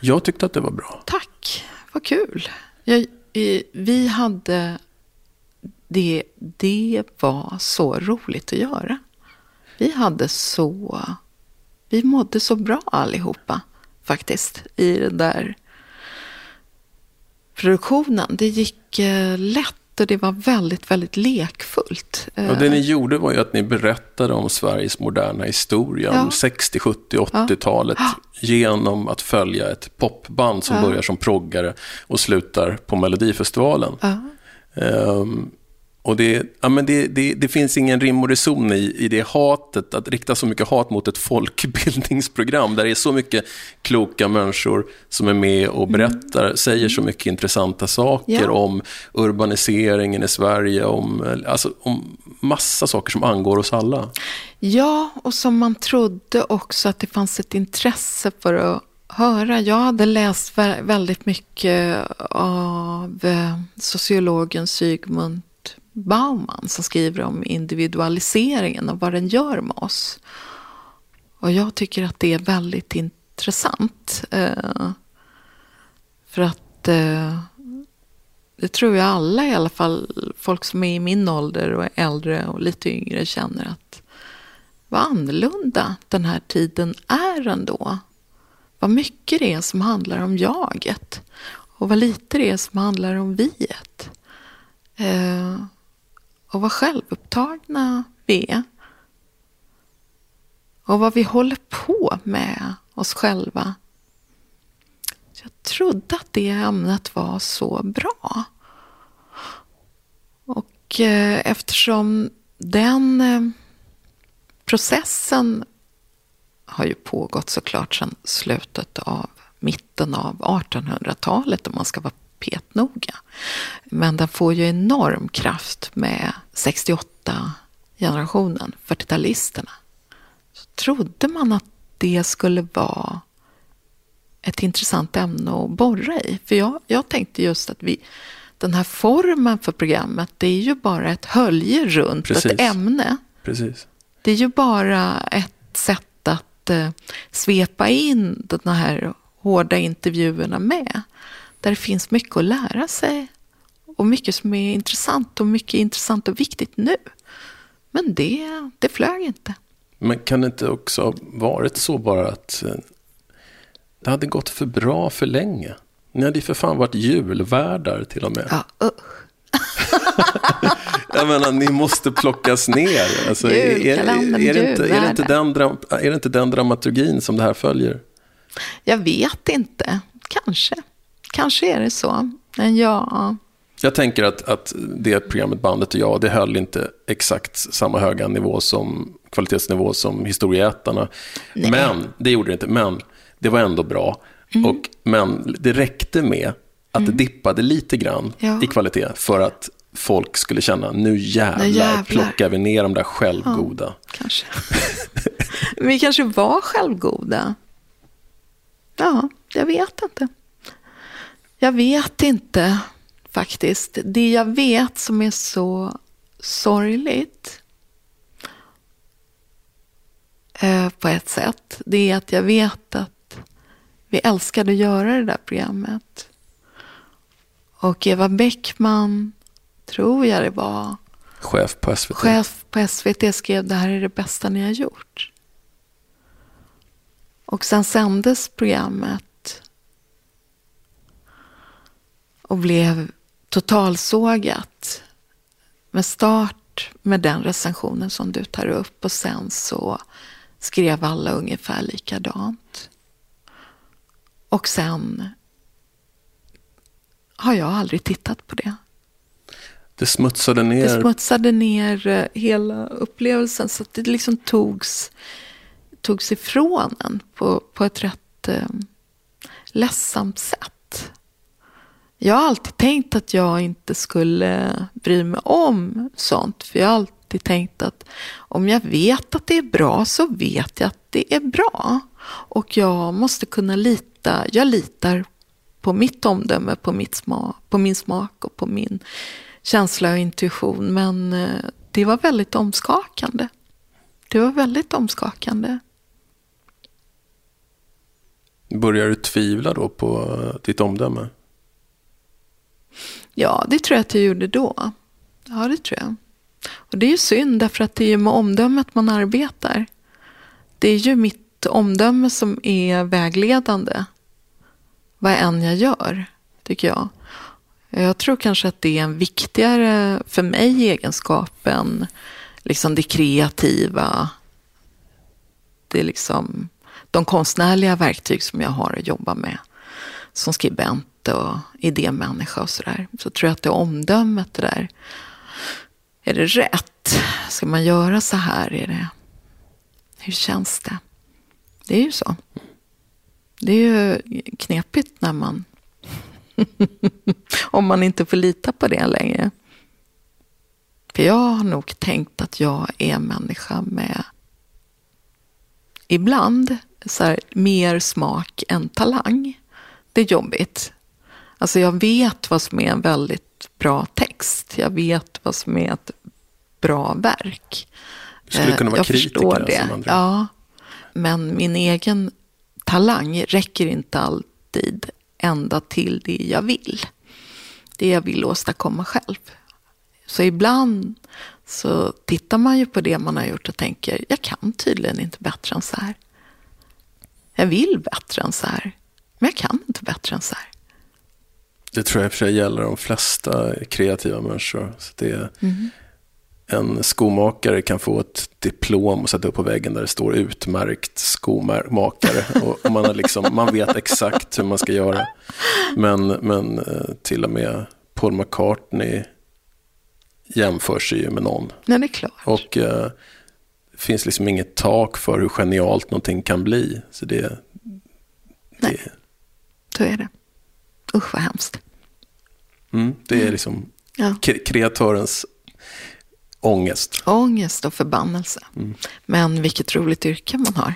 Jag tyckte att det var bra. Tack, vad kul. Jag, vi hade det, det var så roligt att göra. Vi hade så... Vi mådde så bra allihopa faktiskt i den där produktionen. Det gick eh, lätt och det var väldigt, väldigt lekfullt. Och det ni gjorde var ju att ni berättade om Sveriges moderna historia, ja. om 60, 70, 80-talet ja. genom att följa ett popband som ja. börjar som proggare och slutar på Melodifestivalen. Um, och det, ja, men det, det, det, finns ingen rim och reson i, i det hatet, att rikta så mycket hat mot ett folkbildningsprogram där det är så mycket kloka människor som är med och berättar, mm. säger så mycket intressanta saker ja. om urbaniseringen i Sverige, om, alltså, om massa saker som angår oss alla. Ja, och som man trodde också att det fanns ett intresse för att höra. Jag hade läst väldigt mycket av eh, sociologen Sigmund Bauman som skriver om individualiseringen och vad den gör med oss. Och jag tycker att det är väldigt intressant. Eh, för att eh, det tror jag alla i alla fall, folk som är i min ålder och är äldre och lite yngre känner att vad annorlunda den här tiden är ändå. Vad mycket det är som handlar om jaget och vad lite det är som handlar om viet. Eh, och vad självupptagna vi är. Och vad vi håller på med oss själva. Jag trodde att det ämnet var så bra. Och eh, eftersom den eh, processen har ju pågått såklart sedan slutet av mitten av 1800-talet om man ska vara petnoga. Men den får ju enorm kraft med 68-generationen, 40-talisterna. Så trodde man att det skulle vara ett intressant ämne att borra i. För jag, jag tänkte just att vi, den här formen för programmet, det är ju bara ett hölje runt Precis. ett ämne. Precis. Det är ju bara ett sätt att eh, svepa in de här hårda intervjuerna med. Där det finns mycket att lära sig. Och mycket som är intressant och mycket intressant och viktigt nu. Men det, det flög inte. Men kan det inte också ha varit så bara att eh, det hade gått för bra för länge? Ni hade ju för fan varit julvärdar till och med. Ja, usch. [laughs] Jag menar, ni måste plockas ner. Alltså, är, är, är, det inte, är, det inte den, är det inte den dramaturgin som det här följer? Jag vet inte. Kanske. Kanske är det så. Men ja, Jag tänker att, att det programmet Bandet och jag, det höll inte exakt samma höga nivå som kvalitetsnivå som Historieätarna. Men, det gjorde det inte, men det var ändå bra. Mm. Och, men det räckte med att det dippade lite grann Ja. i kvalitet för att folk skulle känna, nu jävlar, Nu jävlar. plockar vi ner de där självgoda. kanske. Men vi kanske var självgoda. Ja, jag vet inte. Jag vet inte faktiskt. Det jag vet som är så sorgligt eh, på ett sätt, det är att jag vet att vi älskade att göra det där programmet. Och Eva Bäckman, tror jag det var, Chef på SVT. chef på SVT skrev det här är det bästa ni har gjort. Och sen sändes programmet och blev totalsågat med start med den recensionen som du tar upp och sen så skrev alla ungefär likadant. Och sen har jag aldrig tittat på det. Det smutsade ner. Det smutsade ner eh, hela upplevelsen så att det liksom togs, togs ifrån en på, på ett rätt eh, ledsamt sätt. Jag har alltid tänkt att jag inte skulle bry mig om sånt. För jag har alltid tänkt att om jag vet att det är bra så vet jag att det är bra. Och jag måste kunna lita, jag litar på mitt omdöme, på, mitt smak, på min smak och på min känsla och intuition. Men eh, det var väldigt omskakande. Det var väldigt omskakande. Börjar du tvivla då på ditt omdöme? Ja, det tror jag att jag gjorde då. Ja, det tror jag. Och det är ju synd därför att det är ju med omdömet man arbetar. Det är ju mitt omdöme som är vägledande. Vad än jag gör, tycker jag. Jag tror kanske att det är en viktigare för mig egenskap än liksom det kreativa. Det är liksom de konstnärliga verktyg som jag har att jobba med. Som skribent och idémänniska och sådär. Så tror jag att det omdömet det där. Är det rätt? Ska man göra så här? Är det, hur känns det? Det är ju så. Det är ju knepigt när man [laughs] om man inte får lita på det längre. För jag har nog tänkt att jag är människa med ibland så här, mer smak än talang. Det är jobbigt. Alltså jag vet vad som är en väldigt bra text. Jag vet vad som är ett bra verk. Du skulle kunna Eh, vara jag kritiker förstår som det. andra. Ja, men min egen talang räcker inte alltid ända till det jag vill. Det jag vill åstadkomma själv. Så ibland så tittar man ju på det man har gjort och tänker, jag kan tydligen inte bättre än så här. Jag vill bättre än så här, men jag kan inte bättre än så här. Det tror jag i och för sig gäller de flesta kreativa människor. Så det är, Mm. En skomakare kan få ett diplom och sätta upp på väggen där det står utmärkt skomakare. och, man, har liksom, man vet exakt hur man ska göra. Men, men eh, till och med Paul McCartney jämför sig ju med någon. Nej, det är klart. Och eh, det finns liksom inget tak för hur genialt någonting kan bli. Så det, Nej. Så är det. Usch vad hemskt. mm, det är liksom Ja. kre- kreatörens ångest. Ångest och förbannelse. Men vilket roligt yrke man har.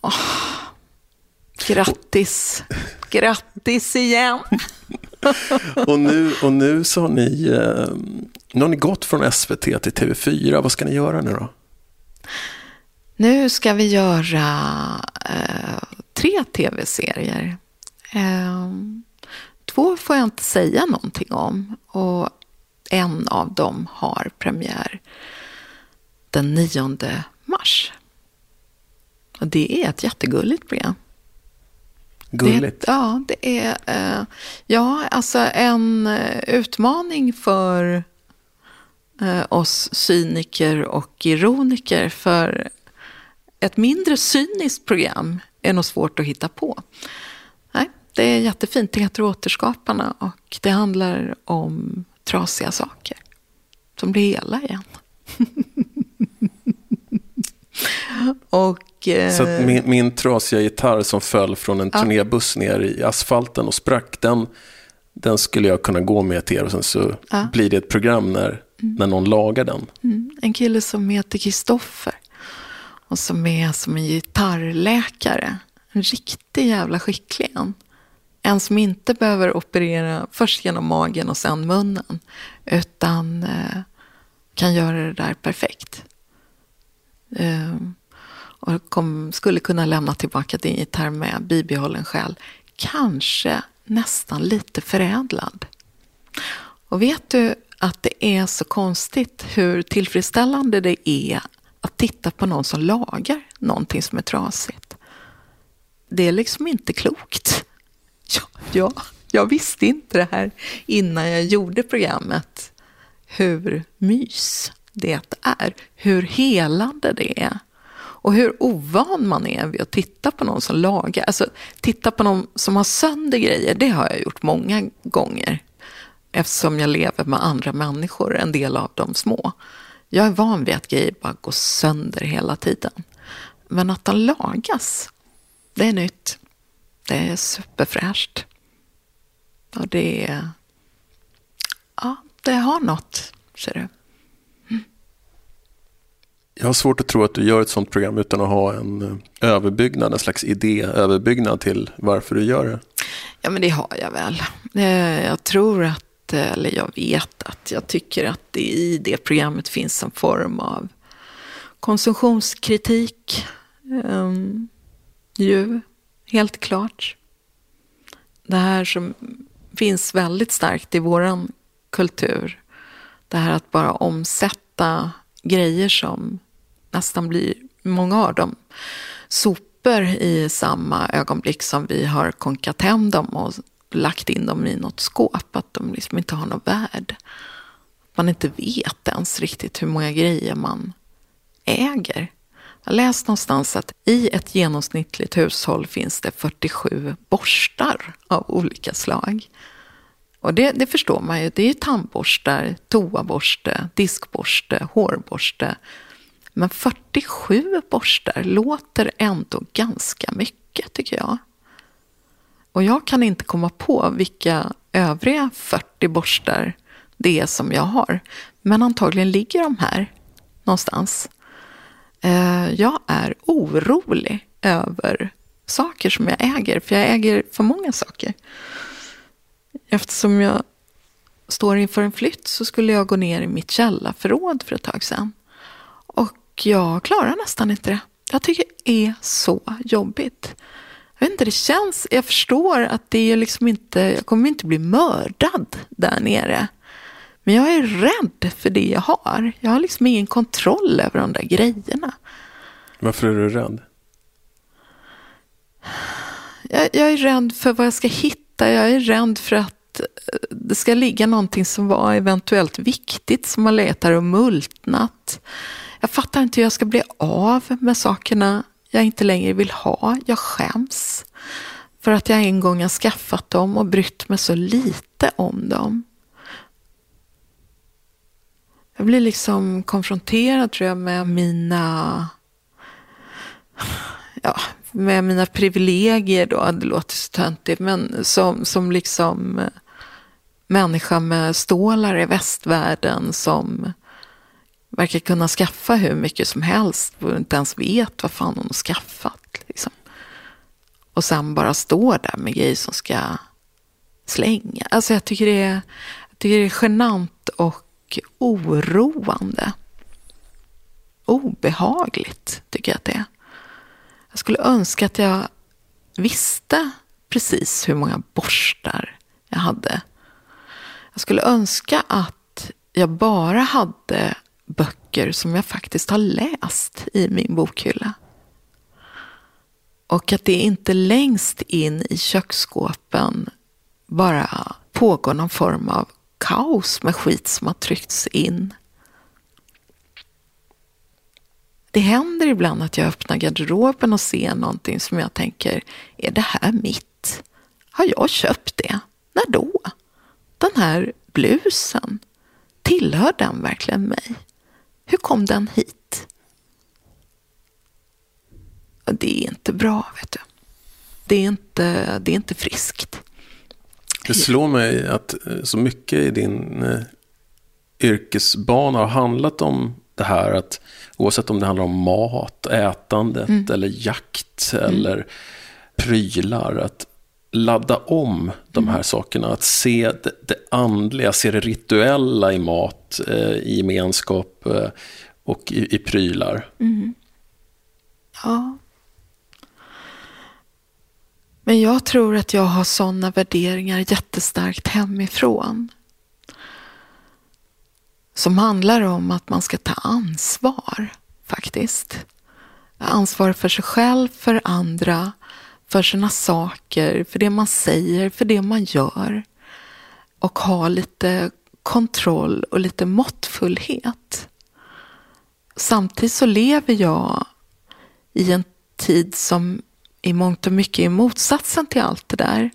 Åh. Grattis. Grattis igen. [laughs] Och nu, och nu så har ni, eh, nu har ni gått från SVT till TV4. Vad ska ni göra nu då? Nu ska vi göra eh, tre tv-serier. Eh, två får jag inte säga någonting om och en av dem har premiär den 9 mars. Och det är ett jättegulligt program. Gulligt. Det, ja, det är eh, ja, alltså en eh, utmaning för eh, oss cyniker och ironiker. För ett mindre cyniskt program är nog svårt att hitta på. Det är jättefint. Det heter Återskaparna och det handlar om trasiga saker som blir hela igen. [laughs] och, eh, Så min, min trasiga gitarr som föll från en turnébuss ner i asfalten och sprack, den, den skulle jag kunna gå med till er och sen så Ja. blir det ett program när, när någon lagar den. Mm, en kille som heter Kristoffer och som är som en gitarrläkare. En riktig jävla skicklig en. En som inte behöver operera först genom magen och sen munnen. Utan eh, kan göra det där perfekt. Eh, och kom, skulle kunna lämna tillbaka din gitarr med bibehållen själ. Kanske nästan lite förädlad. Och vet du att det är så konstigt hur tillfredsställande det är att titta på någon som lagar någonting som är trasigt. Det är liksom inte klokt. Ja, ja, jag visste inte det här innan jag gjorde programmet. Hur mys det är. Hur helande det är. Och hur ovan man är vid att titta på någon som lagar. Alltså, titta på någon som har sönder grejer, det har jag gjort många gånger. Eftersom jag lever med andra människor, en del av dem små. Jag är van vid att grejer bara går sönder hela tiden. Men att de lagas, det är nytt. Det är superfräscht. Och det är... Ja, det har något, ser du. Jag har svårt att tro att du gör ett sånt program utan att ha en eh, överbyggnad, en slags idé-överbyggnad till varför du gör det. Ja, men det har jag väl. Eh, Jag tror att, eller jag vet att jag tycker att det i det programmet finns en form av konsumtionskritik. Um, ju, helt klart. Det här som finns väldigt starkt i våran kultur. Det här att bara omsätta grejer som nästan blir, många av dem, sopor i samma ögonblick som vi har konkat hem dem och lagt in dem i något skåp. Att de liksom inte har något värde. Man inte vet ens riktigt hur många grejer man äger. Jag har läst någonstans att i ett genomsnittligt hushåll finns det 47 borstar av olika slag. Och det, det förstår man ju. Det är ju tandborstar, toaborste, diskborste, hårborste. Men 47 borstar låter ändå ganska mycket tycker jag. Och jag kan inte komma på vilka övriga 40 borstar det är som jag har. Men antagligen ligger de här någonstans. Eh, jag är orolig över saker som jag äger, för jag äger för många saker. Eftersom jag står inför en flytt så skulle jag gå ner i mitt källarförråd för ett tag sedan. Och jag klarar nästan inte det. Jag tycker det är så jobbigt. Jag vet inte, det känns, jag förstår att det är liksom inte, jag kommer inte bli mördad där nere. Men jag är rädd för det jag har. Jag har liksom ingen kontroll över de där grejerna. Varför är du rädd? Jag, jag är rädd för vad jag ska hitta. Jag är rädd för att eh, det ska ligga någonting som var eventuellt viktigt som legat där och multnat. Jag fattar inte hur jag ska bli av med sakerna jag inte längre vill ha. Jag skäms för att jag en gång har skaffat dem och brytt mig så lite om dem jag blir liksom konfronterad tror jag med mina ja, med mina privilegier då, det låter så töntigt, men som, som liksom eh, människa med stålar i västvärlden som verkar kunna skaffa hur mycket som helst och inte ens vet vad fan hon har skaffat. Liksom. Och sen bara står där med grejer som ska slänga. Alltså jag tycker det är, jag tycker det är genant och oroande. Obehagligt tycker jag att det är. Jag skulle önska att jag visste precis hur många borstar jag hade. Jag skulle önska att jag bara hade böcker som jag faktiskt har läst i min bokhylla. Och att det inte längst in i köksskåpen bara pågår någon form av kaos med skit som har tryckts in. Det händer ibland att jag öppnar garderoben och ser någonting som jag tänker, är det här mitt? Har jag köpt det? När då? Den här blusen, tillhör den verkligen mig? Hur kom den hit? Det är inte bra, vet du. Det är inte, det är inte friskt. Det slår mig att eh, så mycket i din eh, yrkesbana har handlat om det här att oavsett om det handlar om mat, ätandet mm. eller jakt mm. eller prylar. Att ladda om de här mm. sakerna. Att se det, det andliga, se det rituella i mat, eh, i gemenskap eh, och i, i prylar. Mm. Ja. Men jag tror att jag har sådana värderingar jättestarkt hemifrån. Som handlar om att man ska ta ansvar, faktiskt. Ansvar för sig själv, för andra, för sina saker, för det man säger, för det man gör. Och ha lite kontroll och lite måttfullhet. Samtidigt så lever jag i en tid som i mångt och mycket är motsatsen till allt det där.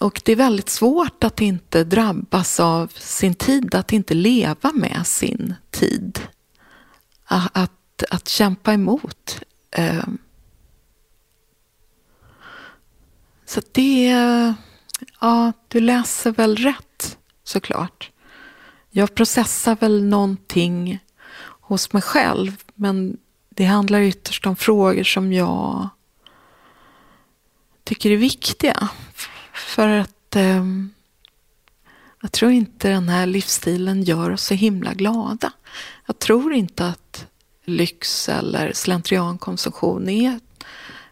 Och det är väldigt svårt att inte drabbas av sin tid, att inte leva med sin tid. Ah, att, att kämpa emot. Eh. Så det, är... ja, du läser väl rätt såklart. Jag processar väl någonting hos mig själv, men det handlar ytterst om frågor som jag tycker är viktiga. För att eh, jag tror inte den här livsstilen gör oss så himla glada. Jag tror inte att lyx eller slentriankonsumtion är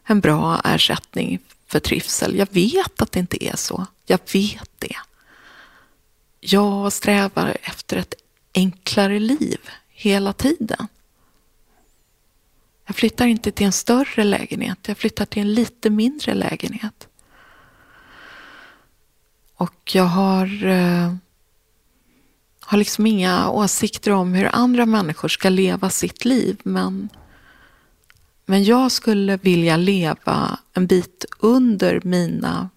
en bra ersättning för trivsel. Jag vet att det inte är så. Jag vet det. Jag strävar efter ett enklare liv hela tiden. Jag flyttar inte till en större lägenhet, jag flyttar till en lite mindre lägenhet. Och jag har, eh, har liksom inga åsikter om hur andra människor ska leva sitt liv. Men, men jag skulle vilja leva en bit under mina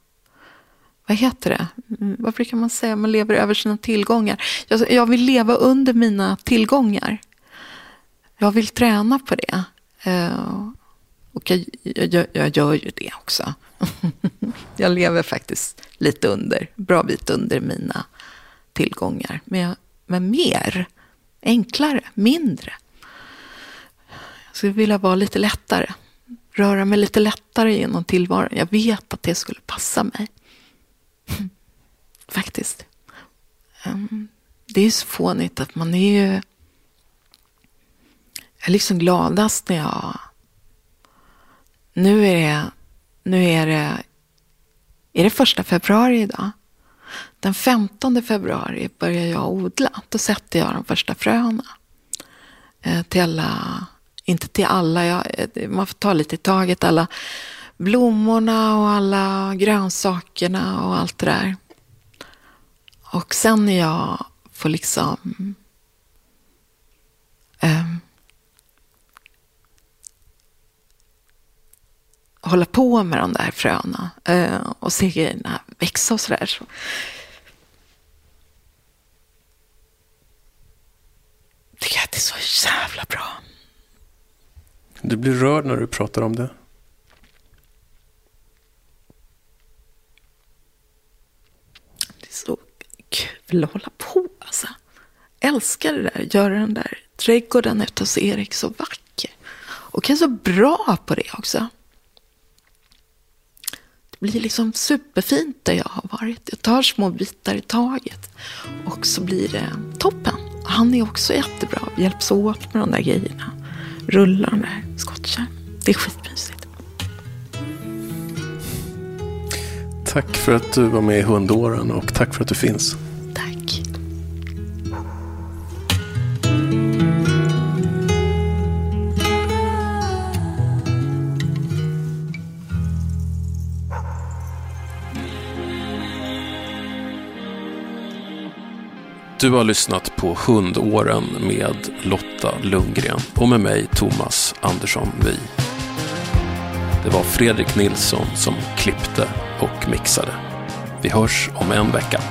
vad heter det? Mm, vad brukar man säga? Man lever över sina tillgångar. Jag, jag vill leva under mina tillgångar. Jag vill träna på det. Uh, och jag, jag, jag, gör ju det också. [laughs] jag lever faktiskt lite under, bra bit under mina tillgångar. Men, jag, men mer, enklare, mindre. Jag skulle vilja vara lite lättare. Röra mig lite lättare genom tillvaron. Jag vet att det skulle passa mig. [laughs] Faktiskt. Um, det är så fånigt att man är ju... Jag är liksom gladast när jag... Nu är det nu är det, är det första februari idag. Den 15 februari börjar jag odla. Då sätter jag de första fröna. Eh, till alla, inte till alla, jag, eh, man får ta lite i taget. Alla blommorna och alla grönsakerna och allt det där. Och sen när jag får liksom Eh, hålla på med de där fröna eh, och se grejerna växa och sådär. Så. Det är så jävla bra. Du blir rörd när du pratar om det. Det är så kul att hålla på alltså. Älskar det där, göra den där trädgården ute hos Erik så vacker. Och är så bra på det också. Det blir liksom superfint där jag har varit. Jag tar små bitar i taget. Och så blir det toppen. Han är också jättebra. Vi hjälps åt med de där grejerna. Rullar de där skottkärr. Det är skitmysigt. Tack för att du var med i hundåren och tack för att du finns. Du har lyssnat på Hundåren med Lotta Lundgren och med mig Thomas Andersson Vi. Det var Fredrik Nilsson som klippte och mixade. Vi hörs om en vecka.